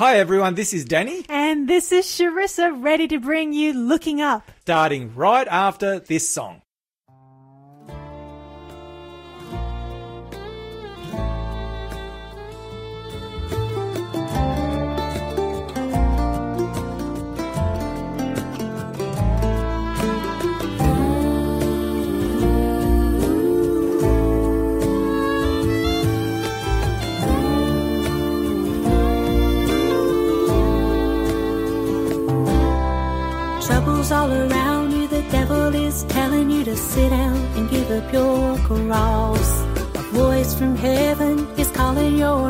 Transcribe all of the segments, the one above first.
Hi everyone, this is Danny, And this is Charissa ready to bring you Looking Up. starting right after this song. A voice from heaven is calling your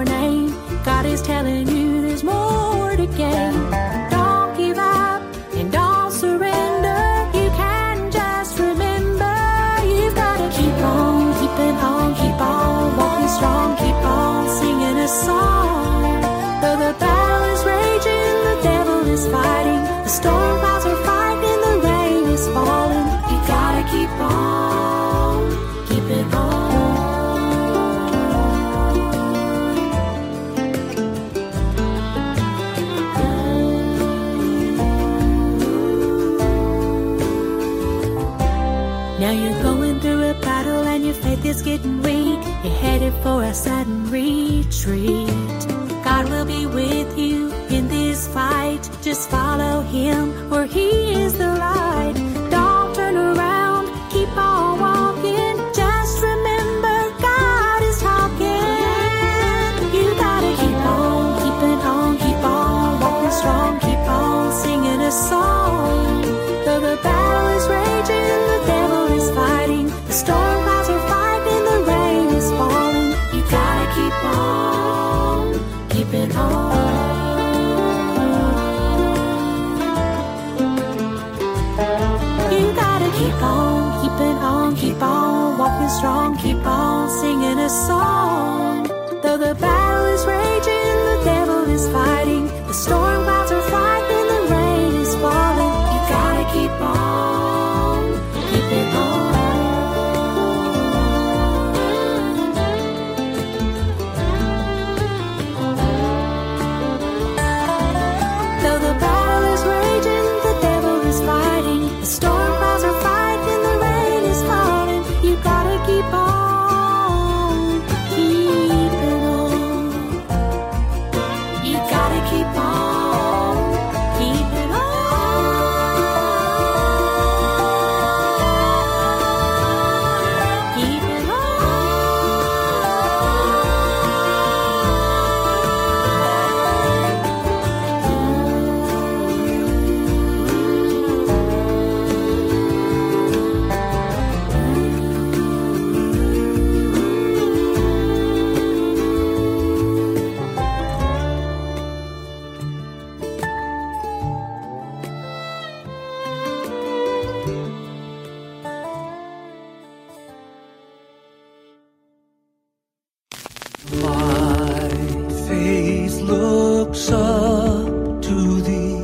looks up to thee,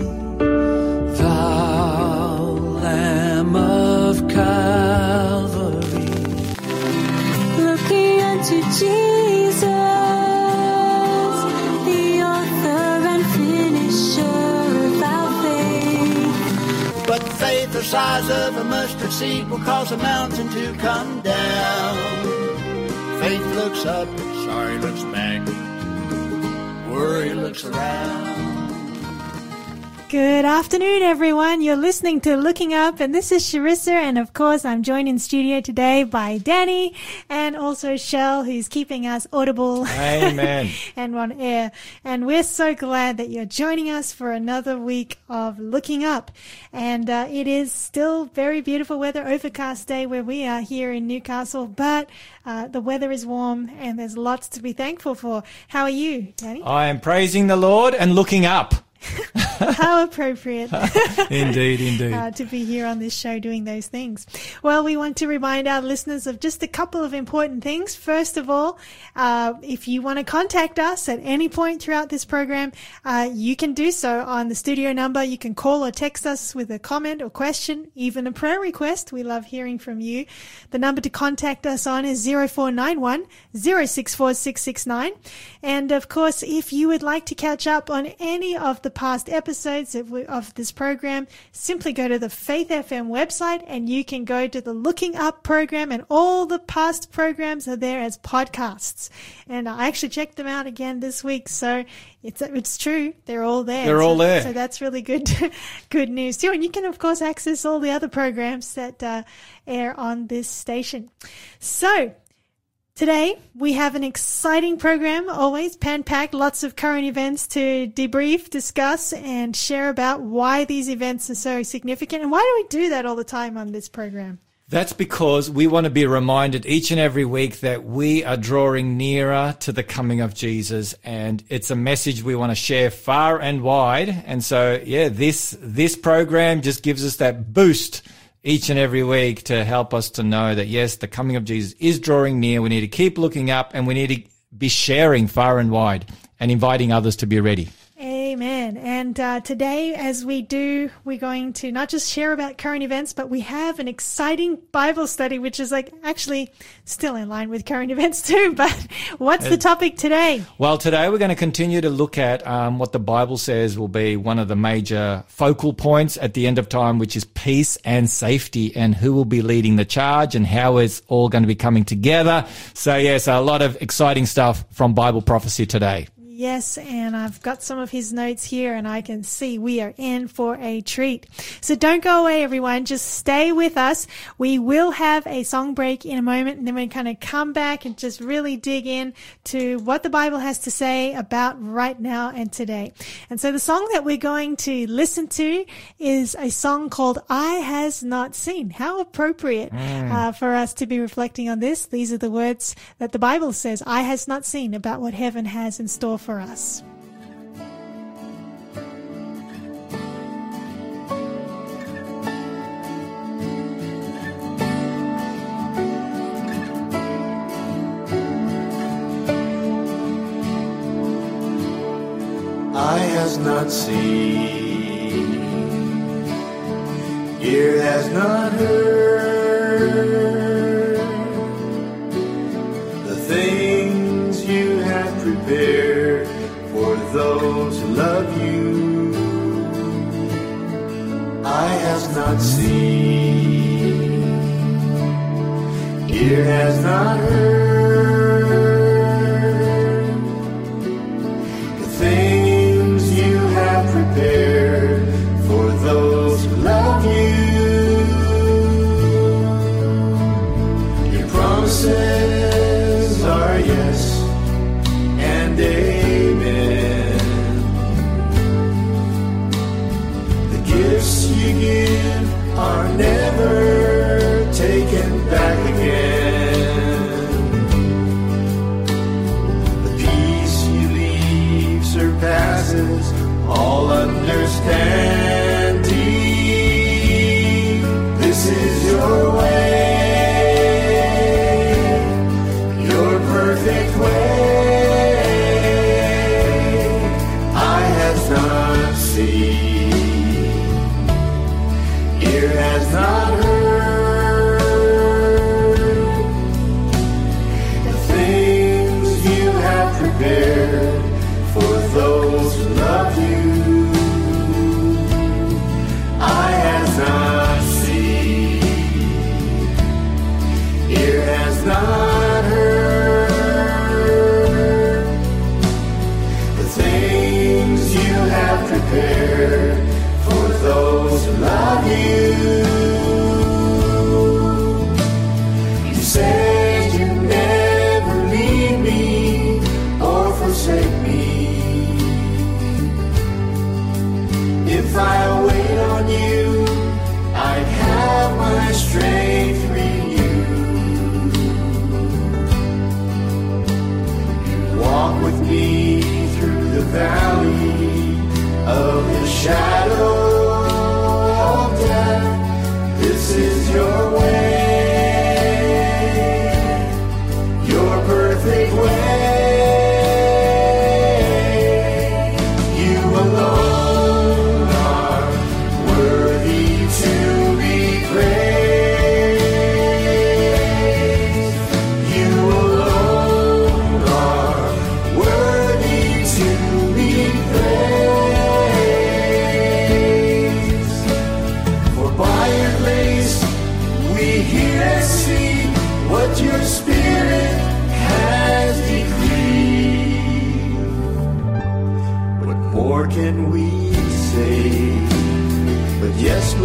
thou Lamb of Calvary. Looking unto Jesus, the author and finisher of our faith. But faith the size of a mustard seed will cause a mountain to come down. Faith looks up, sorry looks. Worry looks around. Good afternoon, everyone. You're listening to Looking Up, and this is Charissa. And of course, I'm joined in studio today by Danny and also Shell, who's keeping us audible Amen. and on air. And we're so glad that you're joining us for another week of Looking Up. And uh, it is still very beautiful weather, overcast day where we are here in Newcastle, but uh, the weather is warm and there's lots to be thankful for. How are you, Danny? I am praising the Lord and looking up. How appropriate. indeed, indeed. uh, to be here on this show doing those things. Well, we want to remind our listeners of just a couple of important things. First of all, uh, if you want to contact us at any point throughout this program, uh, you can do so on the studio number. You can call or text us with a comment or question, even a prayer request. We love hearing from you. The number to contact us on is 0491 064669. And of course, if you would like to catch up on any of the past episodes of, of this program, simply go to the Faith FM website and you can go to the Looking Up program and all the past programs are there as podcasts. And I actually checked them out again this week. So it's, it's true. They're all there. They're all So- there. So that's really good, good news too. And you can of course access all the other programs that uh, air on this station. So Today, we have an exciting program, always pan packed, lots of current events to debrief, discuss, and share about why these events are so significant and why do we do that all the time on this program? That's because we want to be reminded each and every week that we are drawing nearer to the coming of Jesus and it's a message we want to share far and wide. And so, yeah, this, this program just gives us that boost each and every week to help us to know that yes, the coming of Jesus is drawing near. We need to keep looking up and we need to be sharing far and wide and inviting others to be ready. Amen. And uh, today, as we do, we're going to not just share about current events, but we have an exciting Bible study, which is like actually still in line with current events too. But what's the topic today? Well, today we're going to continue to look at um, what the Bible says will be one of the major focal points at the end of time, which is peace and safety, and who will be leading the charge and how it's all going to be coming together. So, yes, a lot of exciting stuff from Bible prophecy today. Yes, and I've got some of his notes here and I can see we are in for a treat. So don't go away, everyone. Just stay with us. We will have a song break in a moment and then we kind of come back and just really dig in to what the Bible has to say about right now and today. And so the song that we're going to listen to is a song called Eye Has Not Seen. How appropriate uh, for us to be reflecting on this. These are the words that the Bible says, Eye has not seen about what heaven has in store for us. Eye has not seen, ear has not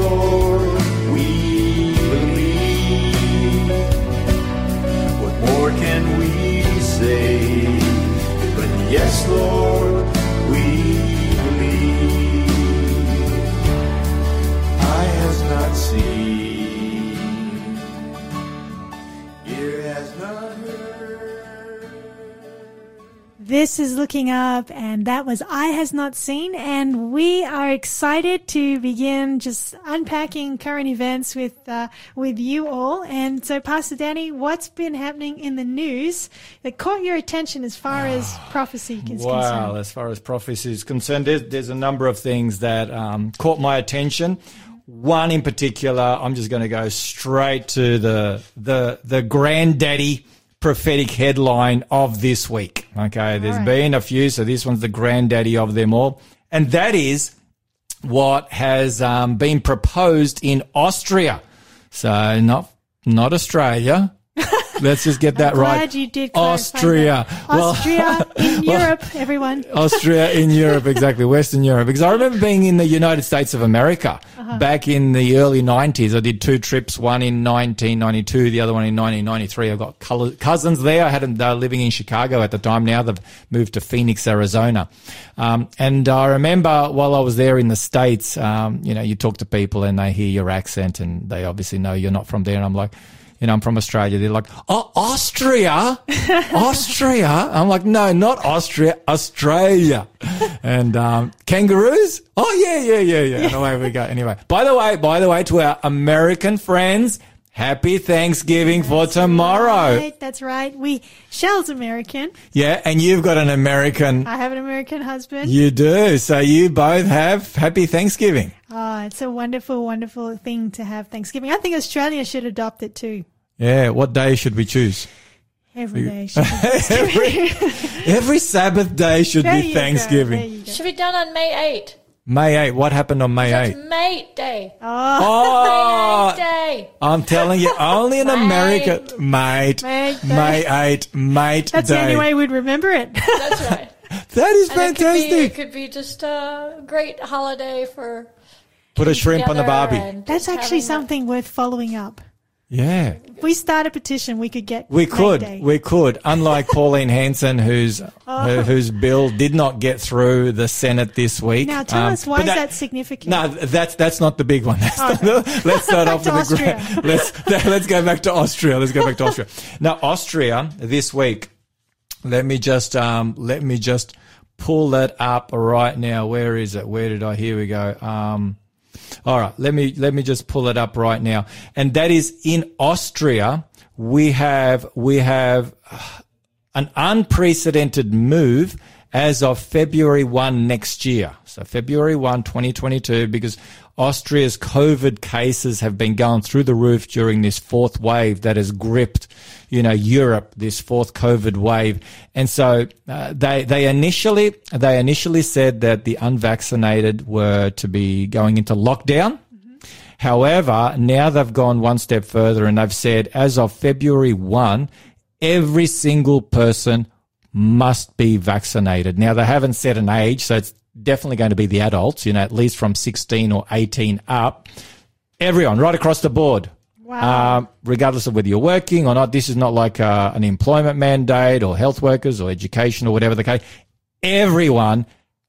Lord, we This is Looking Up, and that was Eye Has Not Seen. And we are excited to begin just unpacking current events with, uh, with you all. And so, Pastor Danny, what's been happening in the news that caught your attention as far as prophecy is Wow, concerned? as far as prophecy is concerned, there's, there's a number of things that um, caught my attention. One in particular, I'm just going to go straight to the the the granddaddy prophetic headline of this week. Okay, there's right. been a few, so this one's the granddaddy of them all, and that is what has um, been proposed in Austria. So not not Australia. Let's just get that right. Glad you did Austria. that. Well- Austria in Europe, everyone. Austria in Europe, exactly, Western Europe. Because I remember being in the United States of America Uh-huh. back in the early 90s. I did two trips, one in 1992, the other one in 1993. I've got cousins there. I had them uh, living in Chicago at the time. Now they've moved to Phoenix, Arizona. Um, and I remember while I was there in the States, um, you know, you talk to people and they hear your accent and they obviously know you're not from there. And I'm like, you know, I'm from Australia. They're like, oh, Austria, Austria. I'm like, no, not Austria, Australia. And um, kangaroos? Oh yeah, yeah, yeah, yeah. And away we go. Anyway, by the way, by the way, to our American friends, happy Thanksgiving for tomorrow. Right, that's right. We Shell's American. Yeah, and you've got an American. I have an American husband. You do. So you both have happy Thanksgiving. Oh, it's a wonderful, wonderful thing to have Thanksgiving. I think Australia should adopt it too. Yeah. What day should we choose? Every day. should be every, every Sabbath day should There be Thanksgiving. there you go. Should be done on May 8. May 8. What happened on May 8? It's Mate Day. Oh, oh. Mate Day. I'm telling you, only in America, mate, Mate Day. May 8, mate That's day. the only way we'd remember it. That's right. That is And it could, be, it could be just a great holiday for Put a shrimp on the barbie. That's actually having something worth following up. Yeah, If we start a petition, we could get we could, Day. we could. Unlike Pauline Hanson, whose Oh. who- whose bill did not get through the Senate this week. Now, tell Um, us why is that, significant? No, that's that's not the big one. Not the- let's start off with the gra- let's let's go back to Austria. Let's go back to Austria. Now, Austria this week. Let me just um, let me just pull that up right now. Where is it? Where did I? Here we go. Um, all right, let me let me just pull it up right now. And that is in Austria. We have we have an unprecedented move as of February 1 next year. So February 1, 2022, because Austria's COVID cases have been going through the roof during this fourth wave that has gripped, you know, Europe, this fourth COVID wave. And so uh, they, they initially, they initially said that the unvaccinated were to be going into lockdown. However, now they've gone one step further and they've said as of February 1, every single person must be vaccinated. Now they haven't set an age, so it's definitely going to be the adults, you know, at least from 16 or 18 up. Everyone, right across the board. Wow. Um, regardless of whether you're working or not, this is not like uh, an employment mandate or health workers or education or whatever the case. Everyone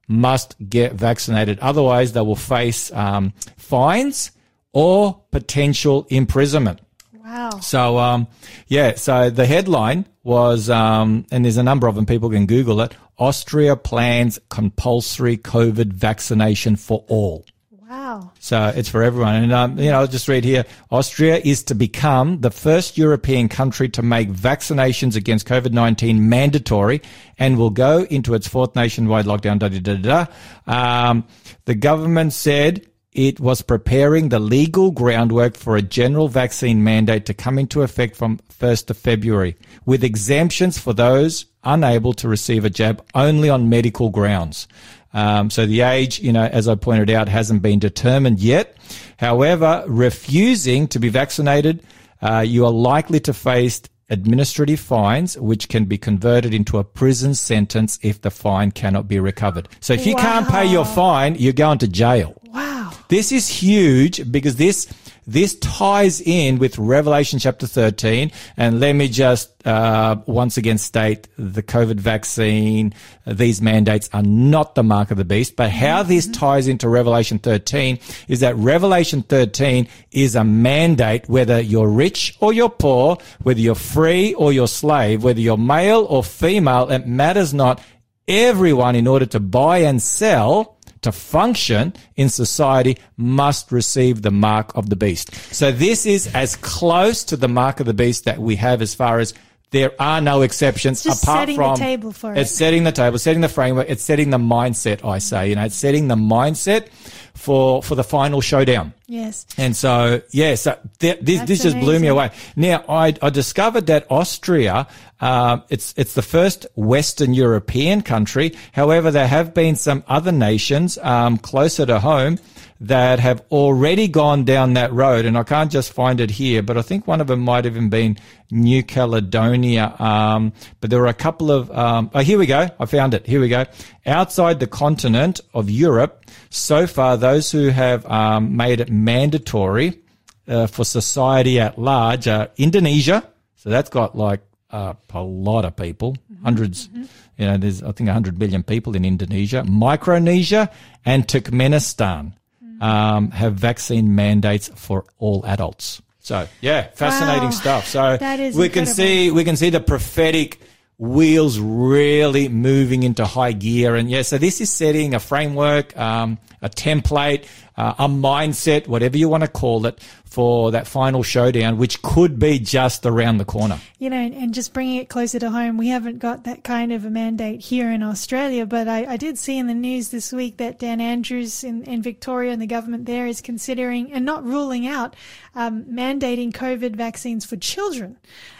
must get vaccinated. Otherwise, they will face um, fines or potential imprisonment. Wow. So, um, yeah, so the headline was, um, and there's a number of them, people can Google it Austria plans compulsory COVID vaccination for all. Wow. So it's for everyone. And, um, you know, I'll just read here. Austria is to become the first European country to make vaccinations against COVID-19 mandatory and will go into its fourth nationwide lockdown. Da, da, da, da. Um, the government said it was preparing the legal groundwork for a general vaccine mandate to come into effect from 1st of February with exemptions for those unable to receive a jab only on medical grounds. Um, so the age, you know, as I pointed out, hasn't been determined yet. However, refusing to be vaccinated, uh, you are likely to face administrative fines, which can be converted into a prison sentence if the fine cannot be recovered. So if you can't pay your fine, you're going to jail. Wow. This is huge because this this ties in with Revelation chapter 13. And let me just uh, once again state the COVID vaccine, these mandates are not the mark of the beast. But how this ties into Revelation 13 is that Revelation 13 is a mandate, whether you're rich or you're poor, whether you're free or you're slave, whether you're male or female, it matters not. Everyone, in order to buy and sell, to function in society must receive the mark of the beast. So this is as close to the mark of the beast that we have as far as there are no exceptions Just apart setting the from table for it's it. setting the table, setting the framework, it's setting the mindset, I say, you know, it's setting the mindset for for the final showdown. Yes. And so, yeah, so th- this, That's this just blew me away. Now, I, I discovered that Austria, um, it's, it's the first Western European country. However, there have been some other nations, um, closer to home that have already gone down that road. And I can't just find it here, but I think one of them might have even been New Caledonia. Um, but there were a couple of, um, oh, here we go. I found it. Here we go. Outside the continent of Europe, so far, those who have um, made it mandatory uh, for society at large are Indonesia. So that's got like uh, a lot of people, 100s You know, there's I think 100 million people in Indonesia. Micronesia and Turkmenistan um, have vaccine mandates for all adults. So yeah, fascinating Wow. stuff. So That is we can see we can see the prophetic wheels really moving into high gear. And yeah, so this is setting a framework, um, a template, uh, a mindset, whatever you want to call it, for that final showdown, which could be just around the corner. you know, and, and just bringing it closer to home, we haven't got that kind of a mandate here in Australia, but I, I did see in the news this week that Dan Andrews in, in Victoria and the government there is considering and not ruling out um, mandating COVID vaccines for children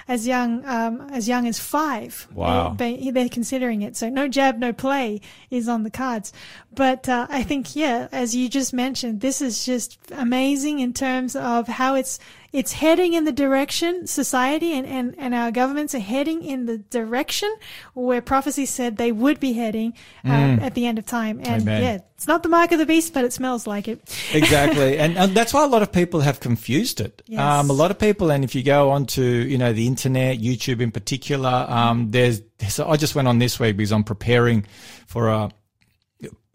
as young um, as young as five. Wow. They, they're considering it. So no jab, no play is on the cards. But uh, I think, yeah, as you just mentioned, this is just amazing in terms of how it's it's heading in the direction society and, and, and our governments are heading in the direction where prophecy said they would be heading um, at the end of time. And Amen. yeah, it's not the mark of the beast, but it smells like it. exactly, and, and that's why a lot of people have confused it. Yes. Um, a lot of people, and if you go onto you know the internet, YouTube in particular, um, there's, there's I just went on this week because I'm preparing for a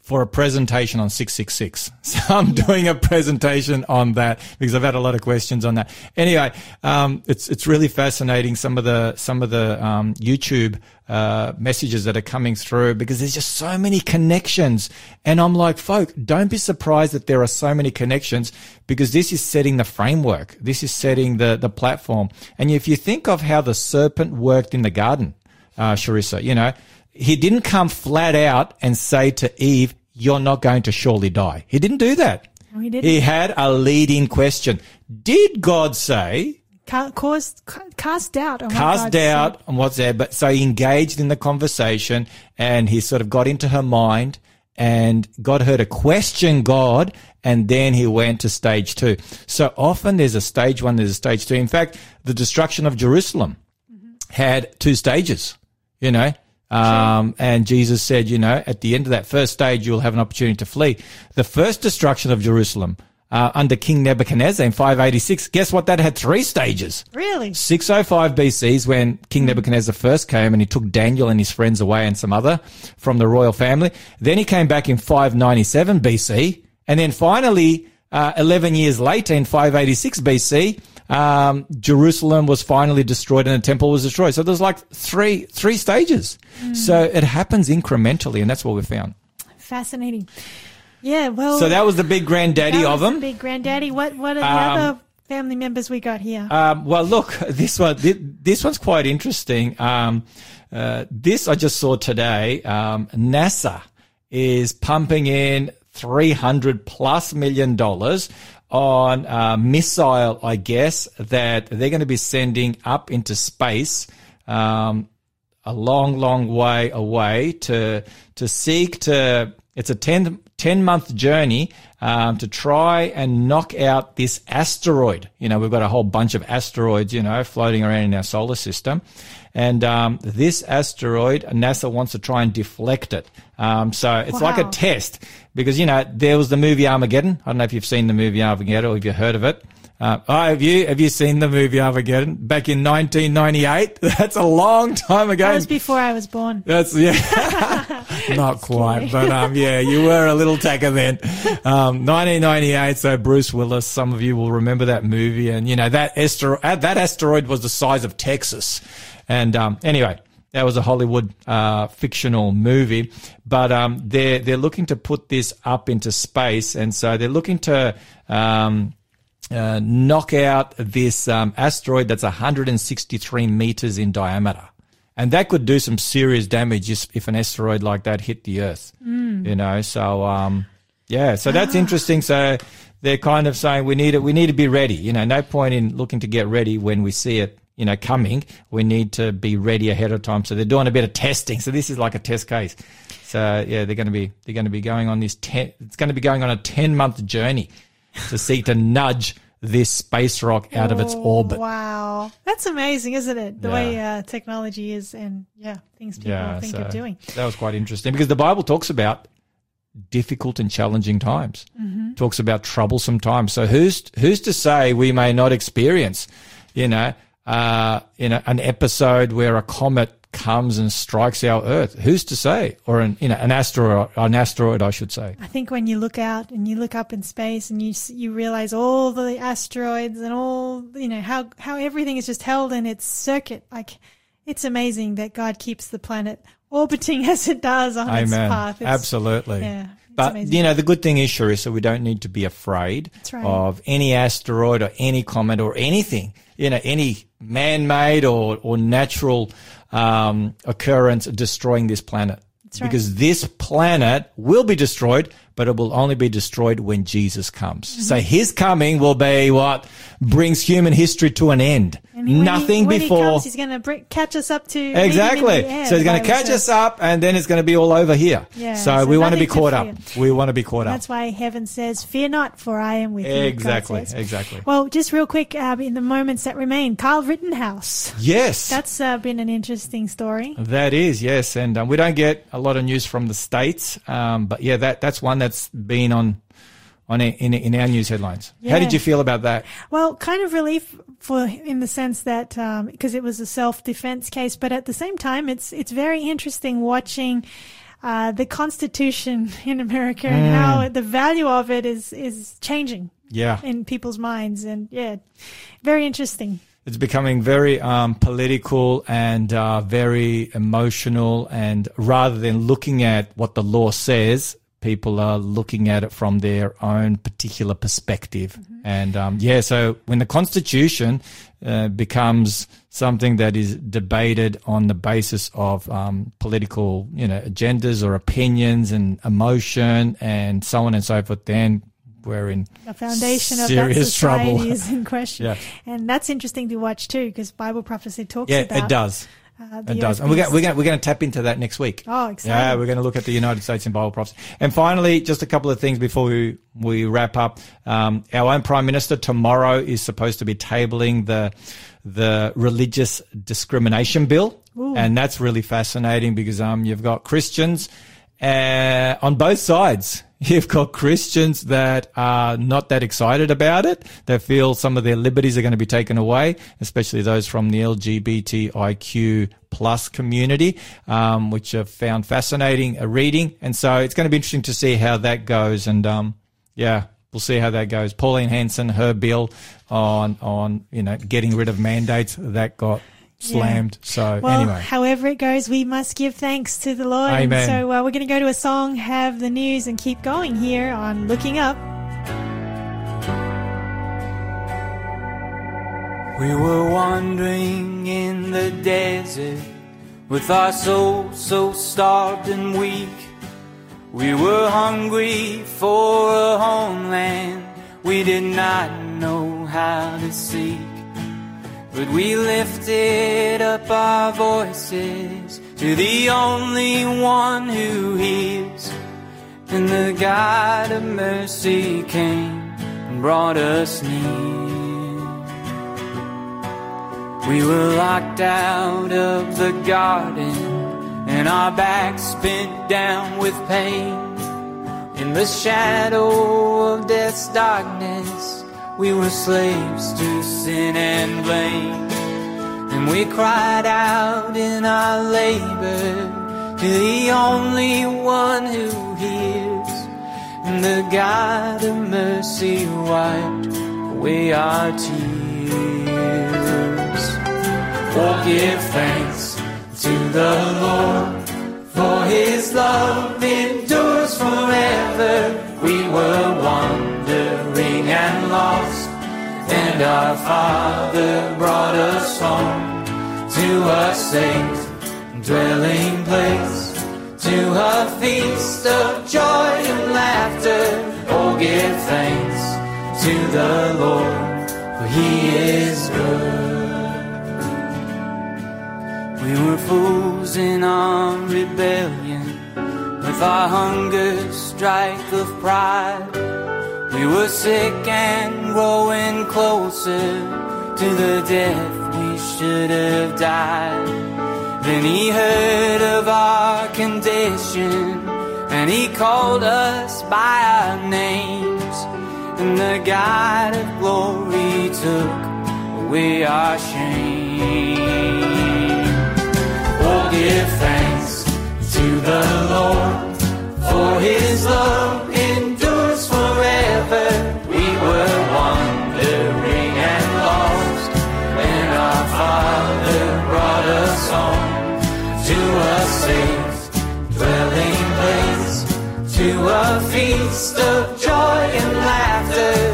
for a presentation on 666. So I'm doing a presentation on that because I've had a lot of questions on that. Anyway, um, it's, it's really fascinating some of the, some of the, um, YouTube, uh, messages that are coming through because there's just so many connections. And I'm like, folk, don't be surprised that there are so many connections because this is setting the framework. This is setting the, the platform. And if you think of how the serpent worked in the garden, uh, Charissa, you know, he didn't come flat out and say to Eve, you're not going to surely die. He didn't do that. No, he didn't. He had a leading question. Did God say, Ca- caused, ca- cast doubt on what cast doubt said. on what's there? But so he engaged in the conversation and he sort of got into her mind and got her to question God. And then he went to stage two. So often there's a stage one, there's a stage two. In fact, the destruction of Jerusalem mm-hmm. had two stages, you know. Um, and Jesus said, you know, at the end of that first stage, you'll have an opportunity to flee. The first destruction of Jerusalem, uh, under King Nebuchadnezzar in 586, guess what? That had three stages. Really? 605 BC is when King Nebuchadnezzar first came and he took Daniel and his friends away and some other from the royal family. Then he came back in 597 BC. And then finally, uh, 11 years later in 586 BC, um, Jerusalem was finally destroyed and the temple was destroyed. So there's like three, three stages. So it happens incrementally and that's what we found. Fascinating. Yeah, well. So that was the big granddaddy of them. the Big granddaddy. What, what are the Um, other family members we got here? Um, well, look, this one, thi- this one's quite interesting. Um, uh, this I just saw today. Um, NASA is pumping in 300 plus million dollars on a missile, I guess, that they're going to be sending up into space. Um, a long, long way away to to seek to. It's a 10, 10 month journey um, to try and knock out this asteroid. You know, we've got a whole bunch of asteroids, you know, floating around in our solar system. And um, this asteroid, NASA wants to try and deflect it. Um, so it's like a test because, you know, there was the movie Armageddon. I don't know if you've seen the movie Armageddon or if you've heard of it. Uh, oh, have you have you seen the movie Armageddon back in 1998? That's a long time ago. That was before I was born. That's yeah, not quite, but um, yeah, you were a little tacker then. Um, 1998. So Bruce Willis, some of you will remember that movie, and you know that asteroid. That asteroid was the size of Texas, and um, anyway. That was a Hollywood uh, fictional movie, but um, they're they're looking to put this up into space, and so they're looking to um, uh, knock out this um, asteroid that's 163 meters in diameter. And that could do some serious damage if, if an asteroid like that hit the Earth. You know, so um, yeah, so that's interesting. So they're kind of saying we need it. We need to be ready. You know, no point in looking to get ready when we see it. You know, coming. We need to be ready ahead of time. So they're doing a bit of testing. So this is like a test case. So yeah, they're going to be they're going to be going on this ten. It's going to be going on a ten month journey to seek to nudge this space rock out of its Oh, orbit. Wow. That's amazing, isn't it? The Yeah. way uh, technology is and, yeah, things people think so of doing. That was quite interesting because the Bible talks about difficult and challenging times. Mm-hmm. Talks about troublesome times. So who's who's to say we may not experience, you know, uh, you know, an episode where a comet comes and strikes our Earth? Who's to say? Or an you know an asteroid, an asteroid, I should say. I think when you look out and you look up in space and you you realize all the asteroids and all you know how how everything is just held in its circuit, like it's amazing that God keeps the planet orbiting as it does on its Amen. path. It's- Absolutely. Yeah, it's But you know the good thing is, Charissa, we don't need to be afraid right. of any asteroid or any comet or anything. You know, any man-made or or natural um, occurrence destroying this planet. Right. Because this planet will be destroyed, but it will only be destroyed when Jesus comes. Mm-hmm. So his coming will be what brings human history to an end. He- Nothing when before. he comes, he's going to catch us up to meet him in Exactly. air, so he's going to catch says. us up, and then it's going to be all over here. Yeah, so, so we want to be caught up. We want to be caught up. That's why heaven says, "Fear not, for I am with you." Exactly. Exactly. Well, just real quick, uh, in the moments that remain, Carl Rittenhouse. Yes. That's uh, been an interesting story. that is yes, and um, we don't get a lot of news from the states, um, but yeah, that that's one that's been on on a, in in our news headlines. How did you feel about that? Well, kind of relief for in the sense that because it was a self defense case, but at the same time, it's it's very interesting watching. Uh, the Constitution in America and Mm. how the value of it is is changing Yeah, in people's minds, and yeah, very interesting. it's becoming very um, political and uh, very emotional, and rather than looking at what the law says. People are looking at it from their own particular perspective. And um, yeah, so when the Constitution uh, becomes something that is debated on the basis of um, political, you know, agendas or opinions and emotion and so on and so forth, then we're in The foundation of that society trouble. is in question, Yeah. and that's interesting to watch too, because Bible prophecy talks about. Yeah, about it does. Uh, It does, and we're going, we're going, we're going to tap into that next week. Oh, exciting. Yeah, we're going to look at the United States in Bible prophecy. And finally, just a couple of things before we we wrap up. Um, our own Prime Minister tomorrow is supposed to be tabling the the religious discrimination bill, and that's really fascinating because um you've got Christians uh, on both sides. You've got Christians that are not that excited about it. They feel some of their liberties are going to be taken away, especially those from the LGBTIQ plus community, um, which I've found fascinating a reading. And so it's going to be interesting to see how that goes. And um, yeah, we'll see how that goes. Pauline Hanson, her bill on on you know getting rid of mandates that got slammed. So Well, anyway. however it goes, we must give thanks to the Lord. And Amen. so uh, we're going to go to a song, have the news, and keep going here on Looking Up. We were wandering in the desert with our souls so starved and weak. We were hungry for a homeland we did not know how to seek. But we lifted up our voices to the only one who hears. and the God of mercy came and brought us near. We were locked out of the garden, and our backs bent down with pain. In the shadow of death's darkness, we were slaves to sin and blame. And we cried out in our labor to the only one who hears. And the God of mercy wiped away our tears. Oh, give thanks to the Lord, for his love endures forever. We were wandering and lost, and our Father brought us home to a safe dwelling place, to a feast of joy and laughter. Oh, give thanks to the Lord, for he is good. We were fools in our rebellion, with our hunger strife of pride. We were sick and growing closer to the death we should have died. Then he heard of our condition, and he called us by our names. And the God of glory took away our shame. Oh, give thanks to the Lord, for his love endures forever. We were wandering and lost, and our Father brought us home to a safe dwelling place, to a feast of joy and laughter.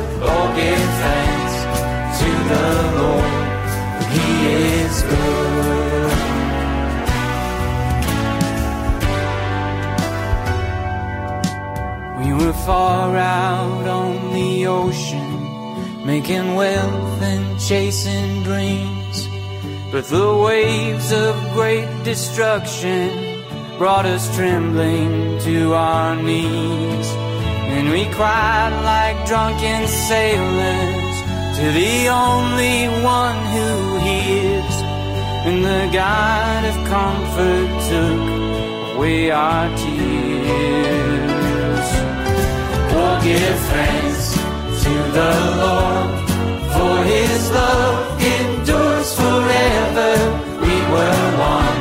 Were far out on the ocean, making wealth and chasing dreams. But the waves of great destruction brought us trembling to our knees. And we cried like drunken sailors to the only one who hears. And the God of comfort took away our tears. Give thanks to the Lord, for his love endures forever. We were wandering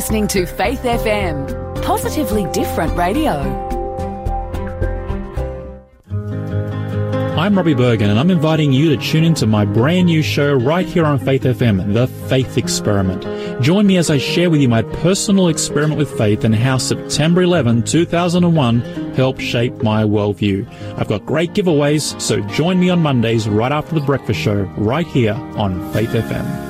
listening to Faith FM, positively different radio. I'm Robbie Bergen, and I'm inviting you to tune into my brand new show right here on Faith FM, The Faith Experiment. Join me as I share with you my personal experiment with faith and how September 11, 2001 helped shape my worldview. I've got great giveaways, so join me on Mondays right after the breakfast show right here on Faith FM.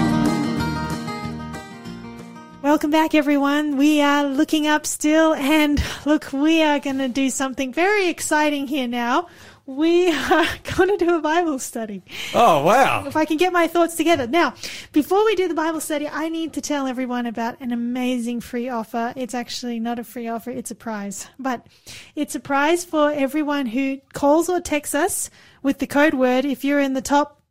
Welcome back, everyone. We are looking up still, and look, we are going to do something very exciting here now. We are going to do a Bible study. Oh, wow. If I can get my thoughts together. Now, before we do the Bible study, I need to tell everyone about an amazing free offer. It's actually not a free offer, it's a prize. But it's a prize for everyone who calls or texts us with the code word if you're in the top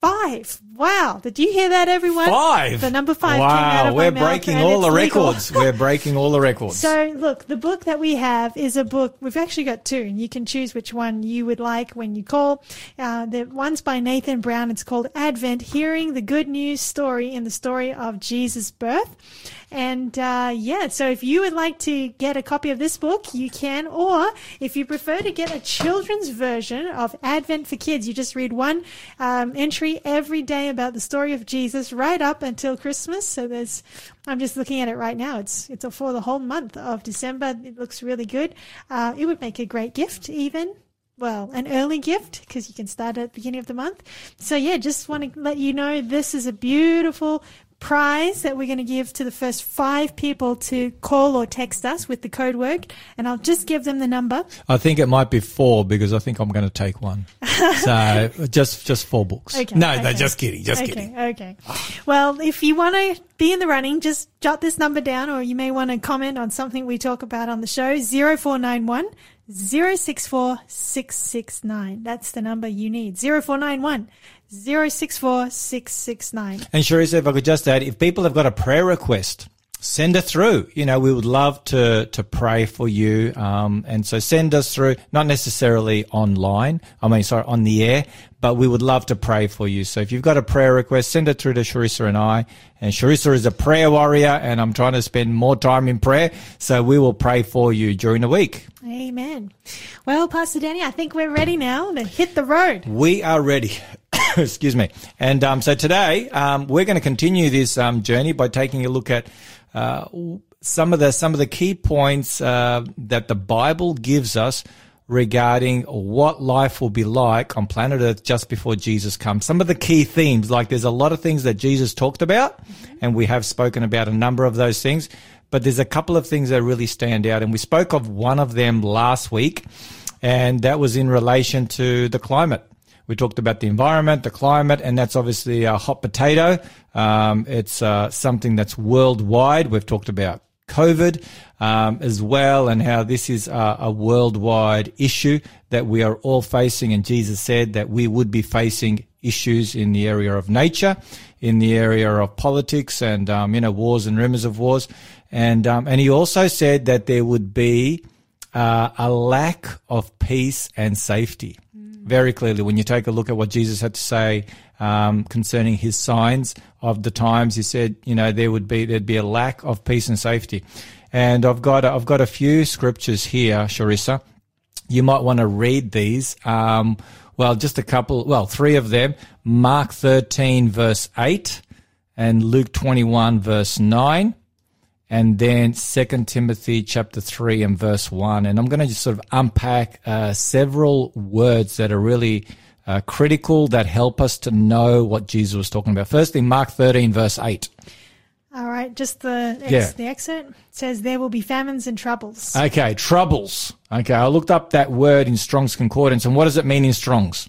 Five. Wow. Did you hear that, everyone? Five. The number five came out Wow, we're breaking all the records. we're breaking all the records. So, look, the book that we have is a book. We've actually got two, and you can choose which one you would like when you call. Uh, the one's by Nathan Brown. It's called Advent: Hearing the Good News Story in the Story of Jesus' Birth. And uh, yeah, so if you would like to get a copy of this book, you can. Or if you prefer to get a children's version of Advent for Kids, you just read one um, entry every day about the story of Jesus right up until Christmas. So there's, I'm just looking at it right now. It's it's for the whole month of December. It looks really good. Uh, it would make a great gift, even well, an early gift because you can start at the beginning of the month. So yeah, just want to let you know this is a beautiful prize that we're going to give to the first five people to call or text us with the code word, and I'll just give them the number. I think it might be four because I think I'm going to take one. so just just four books. Okay, no, no, okay. just kidding, just okay, kidding. Okay. Well, if you want to be in the running, just jot this number down, or you may want to comment on something we talk about on the show. Zero four nine one. 064669. That's the number you need. 0491 064669. And Charissa, if I could just add, if people have got a prayer request, send it through. You know, we would love to to pray for you. Um, and so send us through, not necessarily online. I mean, sorry, on the air, but we would love to pray for you. So if you've got a prayer request, send it through to Charissa and I. And Charissa is a prayer warrior, and I'm trying to spend more time in prayer. So we will pray for you during the week. Amen. Well, Pastor Danny, I think we're ready now to hit the road. We are ready. Excuse me. And um, so today um, we're going to continue this um, journey by taking a look at uh, some of the some of the key points uh, that the Bible gives us regarding what life will be like on planet Earth just before Jesus comes. Some of the key themes, like there's a lot of things that Jesus talked about, and we have spoken about a number of those things. But there's a couple of things that really stand out, and we spoke of one of them last week, and that was in relation to the climate. We talked about the environment, the climate, and that's obviously a hot potato. Um, it's uh, something that's worldwide. We've talked about COVID um, as well, and how this is a, a worldwide issue that we are all facing. And Jesus said that we would be facing issues in the area of nature, in the area of politics, and um, you know wars and rumors of wars. And um, and he also said that there would be uh, a lack of peace and safety. Very clearly, when you take a look at what Jesus had to say um, concerning his signs of the times, he said, you know, there would be there'd be a lack of peace and safety. And I've got I've got a few scriptures here, Charissa. You might want to read these. Um, well, just a couple. Well, three of them. Mark thirteen verse eight, and Luke twenty one verse nine and then Second Timothy chapter three and verse one. And I'm going to just sort of unpack uh, several words that are really uh, critical that help us to know what Jesus was talking about. Firstly, Mark 13 verse eight. All right, just the ex- Yeah. the excerpt says there will be famines and troubles. Okay, troubles. Okay, I looked up that word in Strong's Concordance, and what does it mean in Strong's?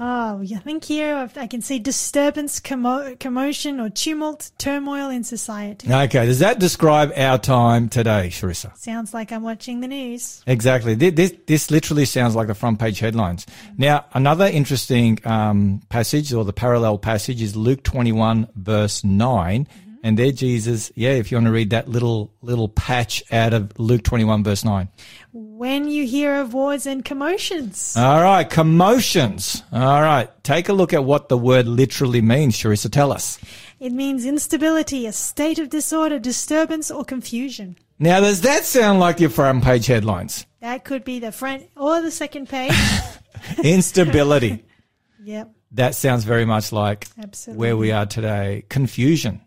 Oh, yeah, I think here I've- can see disturbance, commo- commotion, or tumult, turmoil in society. Okay, does that describe our time today, Charissa? Sounds like I'm watching the news. Exactly. Thi- This, this literally sounds like the front page headlines. Now, another interesting um, passage or the parallel passage is Luke 21 verse 9. And there Jesus, yeah, if you want to read that little, little patch out of Luke 21 verse 9. When you hear of wars and commotions, All right. Commotions. All right. Take a look at what the word literally means. Charissa, tell us. it means instability, a state of disorder, disturbance, or confusion. Now, does that sound like your front page headlines? That could be the front or the second page. Instability. yep, That sounds very much like absolutely. where we are today. Confusion.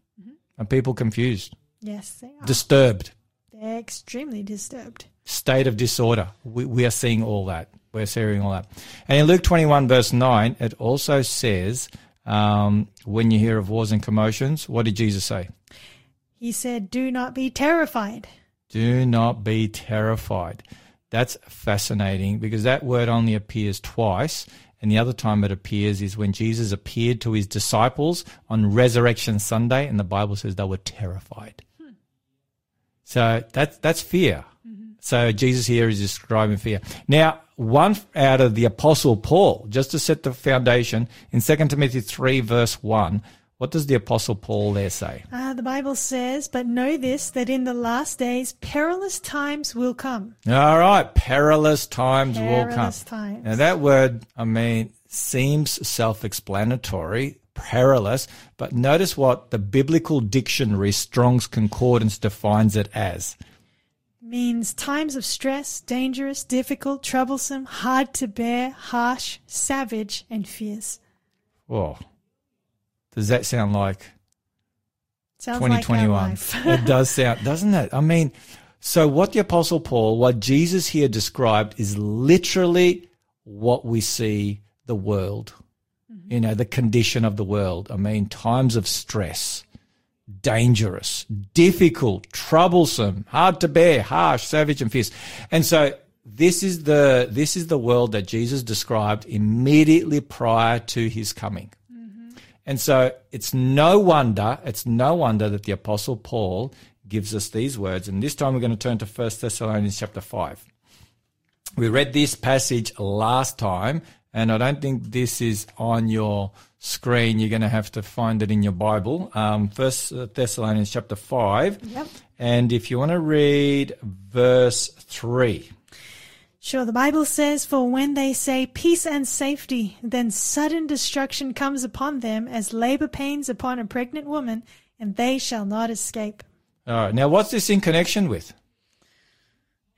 Are people confused? Yes, they are. Disturbed. They're extremely disturbed. State of disorder. We, we are seeing all that. We're seeing all that. And in Luke 21, verse 9, it also says, um, when you hear of wars and commotions, what did Jesus say? he said, Do not be terrified. Do not be terrified. That's fascinating because that word only appears twice. And the other time it appears is when Jesus appeared to his disciples on Resurrection Sunday, and the Bible says they were terrified. So that's that's fear. Mm-hmm. So Jesus here is describing fear. Now, one out of the Apostle Paul, just to set the foundation, in 2 Timothy 3, verse 1, what does the Apostle Paul there say? Uh, the Bible says, But know this, that in the last days perilous times will come. All right, perilous times will come. Perilous times. Now that word, I mean, seems self-explanatory, perilous, but notice what the biblical dictionary Strong's Concordance defines it as. means times of stress, dangerous, difficult, troublesome, hard to bear, harsh, savage, and fierce. Whoa. Does that sound like Sounds 2021? life. it does sound, doesn't it? I mean, so what the Apostle Paul, what Jesus here described is literally what we see the world, mm-hmm. you know, the condition of the world. I mean, times of stress, dangerous, difficult, troublesome, hard to bear, harsh, savage, and fierce. And so this is the this is the world that Jesus described immediately prior to his coming. And so it's no wonder, it's no wonder that the apostle Paul gives us these words. And this time we're going to turn to 1 Thessalonians chapter 5. We read this passage last time, and I don't think this is on your screen. You're going to have to find it in your Bible. Um, 1 Thessalonians chapter 5. Yep. And if you want to read verse 3. Sure, the Bible says, For when they say peace and safety, then sudden destruction comes upon them as labor pains upon a pregnant woman, and they shall not escape. All right. Now, what's this in connection with?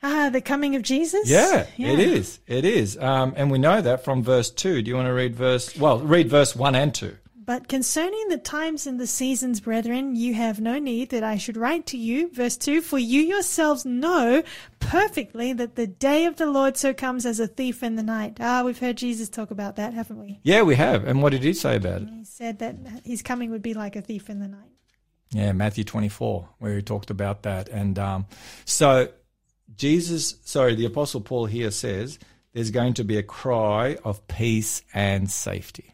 Ah, the coming of Jesus? Yeah, it is. It is. Um, and we know that from verse 2. Do you want to read verse, well, read verse 1 and 2. But concerning the times and the seasons, brethren, you have no need that I should write to you. Verse 2 For you yourselves know perfectly that the day of the Lord so comes as a thief in the night. Ah, we've heard Jesus talk about that, haven't we? Yeah, we have. And what did he say about it? He said that his coming would be like a thief in the night. Yeah, Matthew 24, where he talked about that. And um, so Jesus, sorry, the Apostle Paul here says there's going to be a cry of peace and safety.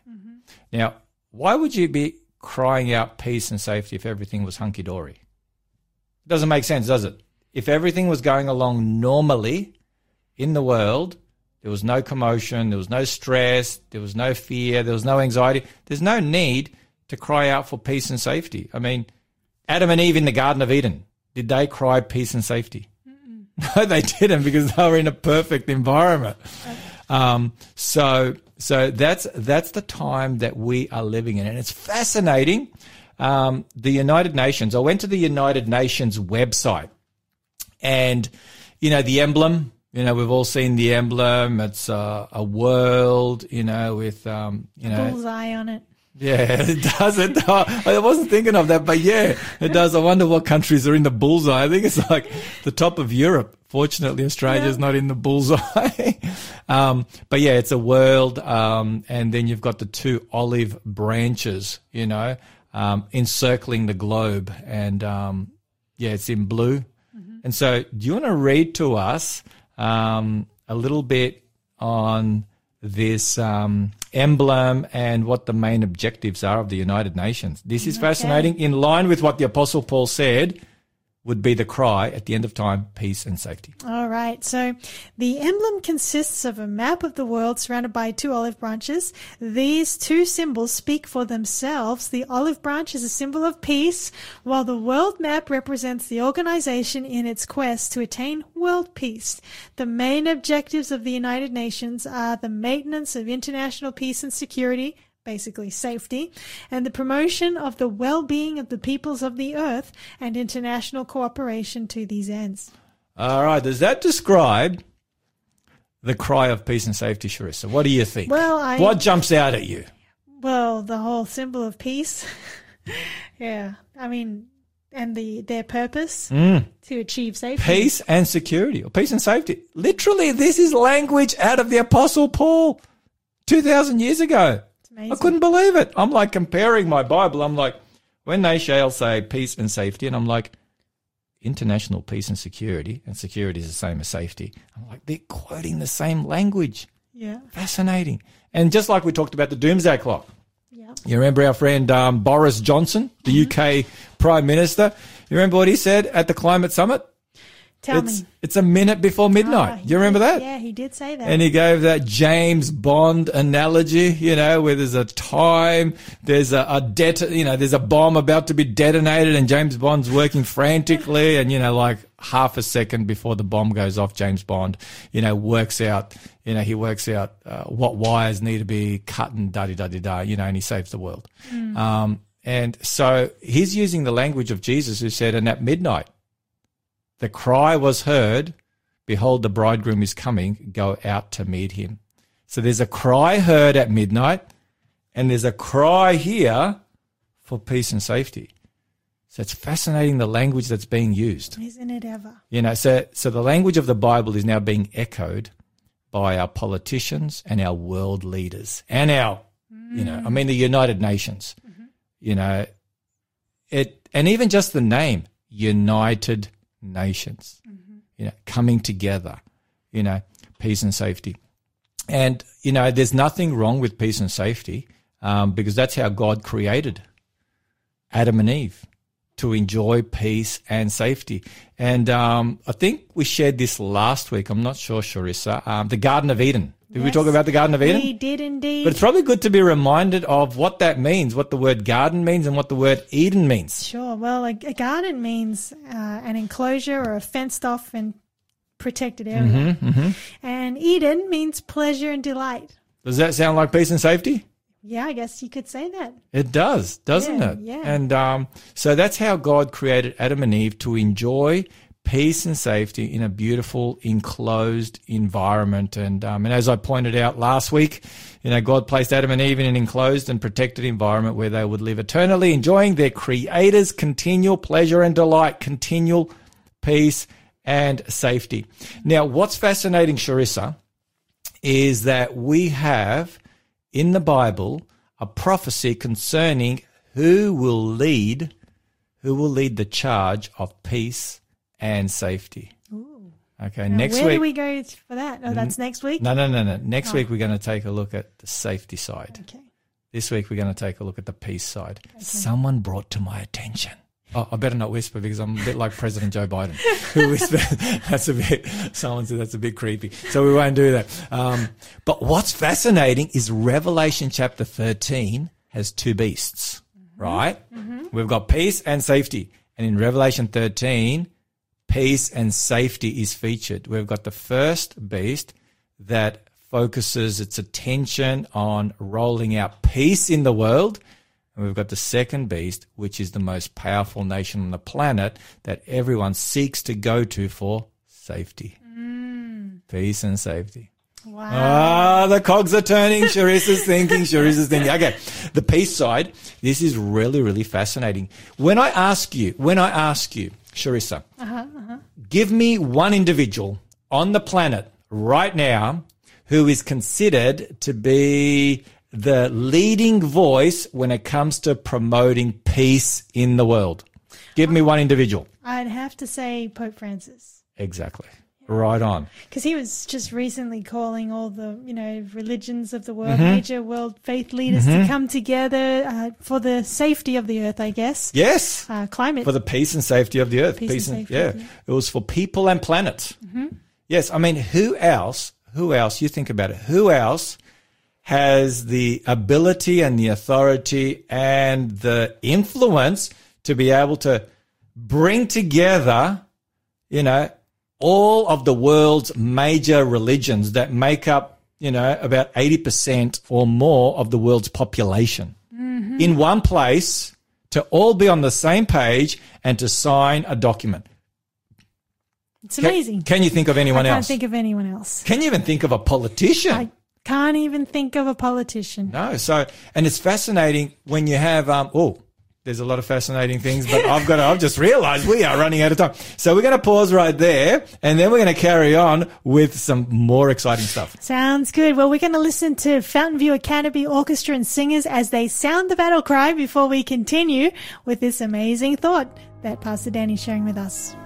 Now, why would you be crying out peace and safety if everything was hunky dory? It doesn't make sense, does it? If everything was going along normally in the world, there was no commotion, there was no stress, there was no fear, there was no anxiety, there's no need to cry out for peace and safety. I mean, Adam and Eve in the Garden of Eden, did they cry peace and safety? No, they didn't because they were in a perfect environment. Um, so, so that's that's the time that we are living in, and it's fascinating. Um, the United Nations. I went to the United Nations website, and you know the emblem. You know we've all seen the emblem. It's uh, a world. You know with um, you know Bullseye on it. yeah, it does. It. I wasn't thinking of that, but yeah, it does. I wonder what countries are in the bullseye. I think it's like the top of Europe. Fortunately, Australia's not in the bullseye. um, but yeah, it's a world. Um, and then you've got the two olive branches, you know, um, encircling the globe. And, um, yeah, it's in blue. And so do you want to read to us, um, a little bit on this, um, emblem and what the main objectives are of the United Nations? This is fascinating in line with what the apostle Paul said would be the cry at the end of time, peace and safety. All right. So the emblem consists of a map of the world surrounded by two olive branches. These two symbols speak for themselves. The olive branch is a symbol of peace, while the world map represents the organization in its quest to attain world peace. The main objectives of the United Nations are the maintenance of international peace and security, basically safety, and the promotion of the well-being of the peoples of the earth and international cooperation to these ends. All right. Does that describe the cry of peace and safety, Charissa? What do you think? Well, I- what jumps out at you? Well, the whole symbol of peace. yeah. I mean, and the their purpose mm. to achieve safety. Peace and security, or peace and safety. Literally, this is language out of the Apostle Paul 2,000 years ago. I couldn't believe it. I'm like comparing my Bible. I'm like, when they shall say peace and safety, and I'm like, international peace and security, and security is the same as safety. I'm like, they're quoting the same language. Yeah. Fascinating. And just like we talked about the doomsday clock, Yeah. you remember our friend um, Boris Johnson, the UK Prime Minister? You remember what he said at the climate summit? Tell it's, me. it's a minute before midnight. Do you remember he- that? Yeah, he did say that. And he gave that James Bond analogy, you know, where there's a time, there's a, a det, you know, there's a bomb about to be detonated and James Bond's working frantically and, you know, like half a second before the bomb goes off, James Bond, you know, works out, you know, he works out uh, what wires need to be cut and da da da da you know, and he saves the world. Um, and so he's using the language of Jesus who said, and at midnight, the cry was heard, Behold, the bridegroom is coming, go out to meet him. So there's a cry heard at midnight, and there's a cry here for peace and safety. So it's fascinating the language that's being used. Isn't it ever? You know, so so the language of the Bible is now being echoed by our politicians and our world leaders and our, you know, I mean the United Nations. Mm-hmm. You know, it and even just the name United Nations. You know, coming together. You know, peace and safety. And you know, there's nothing wrong with peace and safety um, because that's how God created Adam and Eve to enjoy peace and safety. And um, I think we shared this last week. I'm not sure, Charissa. Um, the Garden of Eden. Did we talk about the Garden of Eden? We did indeed. But it's probably good to be reminded of what that means, what the word garden means, and what the word Eden means. Sure. Well, a, a garden means uh, an enclosure or a fenced off and protected area. Mm-hmm, And Eden means pleasure and delight. Does that sound like peace and safety? Yeah, I guess you could say that. It does, doesn't Yeah, it? yeah. And um, so that's how God created Adam and Eve to enjoy peace and safety in a beautiful enclosed environment. And um, and as I pointed out last week, you know, God placed Adam and Eve in an enclosed and protected environment where they would live eternally, enjoying their Creator's continual pleasure and delight, continual peace and safety. Now, what's fascinating, Charissa, is that we have in the Bible a prophecy concerning who will lead, who will lead the charge of peace and safety. Okay, Now, next where week. do we go for that? Oh, that's next week? no, no, no, no. Next Oh. week we're going to take a look at the safety side. Okay. This week we're going to take a look at the peace side. Someone brought to my attention. Oh, I better not whisper because I'm a bit like President Joe Biden, who whispered. That's a bit. Someone said that's a bit creepy, so we won't do that. Um, but what's fascinating is Revelation chapter 13 has two beasts, right? We've got peace and safety, and in Revelation 13, peace and safety is featured. We've got the first beast that focuses its attention on rolling out peace in the world. And we've got the second beast, which is the most powerful nation on the planet that everyone seeks to go to for safety. Peace and safety. Wow. Ah, the cogs are turning. Charissa's thinking. Charissa's thinking. Okay, the peace side. This is really, really fascinating. When I ask you, when I ask you, Charissa, uh-huh, uh-huh. give me one individual on the planet right now who is considered to be the leading voice when it comes to promoting peace in the world. Give me uh-huh. one individual. I'd have to say Pope Francis. Exactly. Right on. Because he was just recently calling all the, you know, religions of the world, Mm-hmm. major world faith leaders to come together uh, for the safety of the earth, I guess. Yes. Uh, climate. for the peace and safety of the earth. Peace and safety, yeah. yeah. Mm-hmm. It was for people and planet. Yes, I mean, who else? Who else? You think about it. Who else has the ability and the authority and the influence to be able to bring together, you know, all of the world's major religions that make up, you know, about 80% or more of the world's population in one place to all be on the same page and to sign a document. it's amazing. Can, you think of anyone else? I can't else? think of anyone else. can you even think of a politician? I can't even think of a politician. no. So, and it's fascinating when you have, um, oh, There's a lot of fascinating things, but I've got to, I've just realized we are running out of time. So we're going to pause right there and then we're going to carry on with some more exciting stuff. Sounds good. Well, we're going to listen to Fountain View Academy Orchestra and singers as they sound the battle cry before we continue with this amazing thought that Pastor Danny's sharing with us.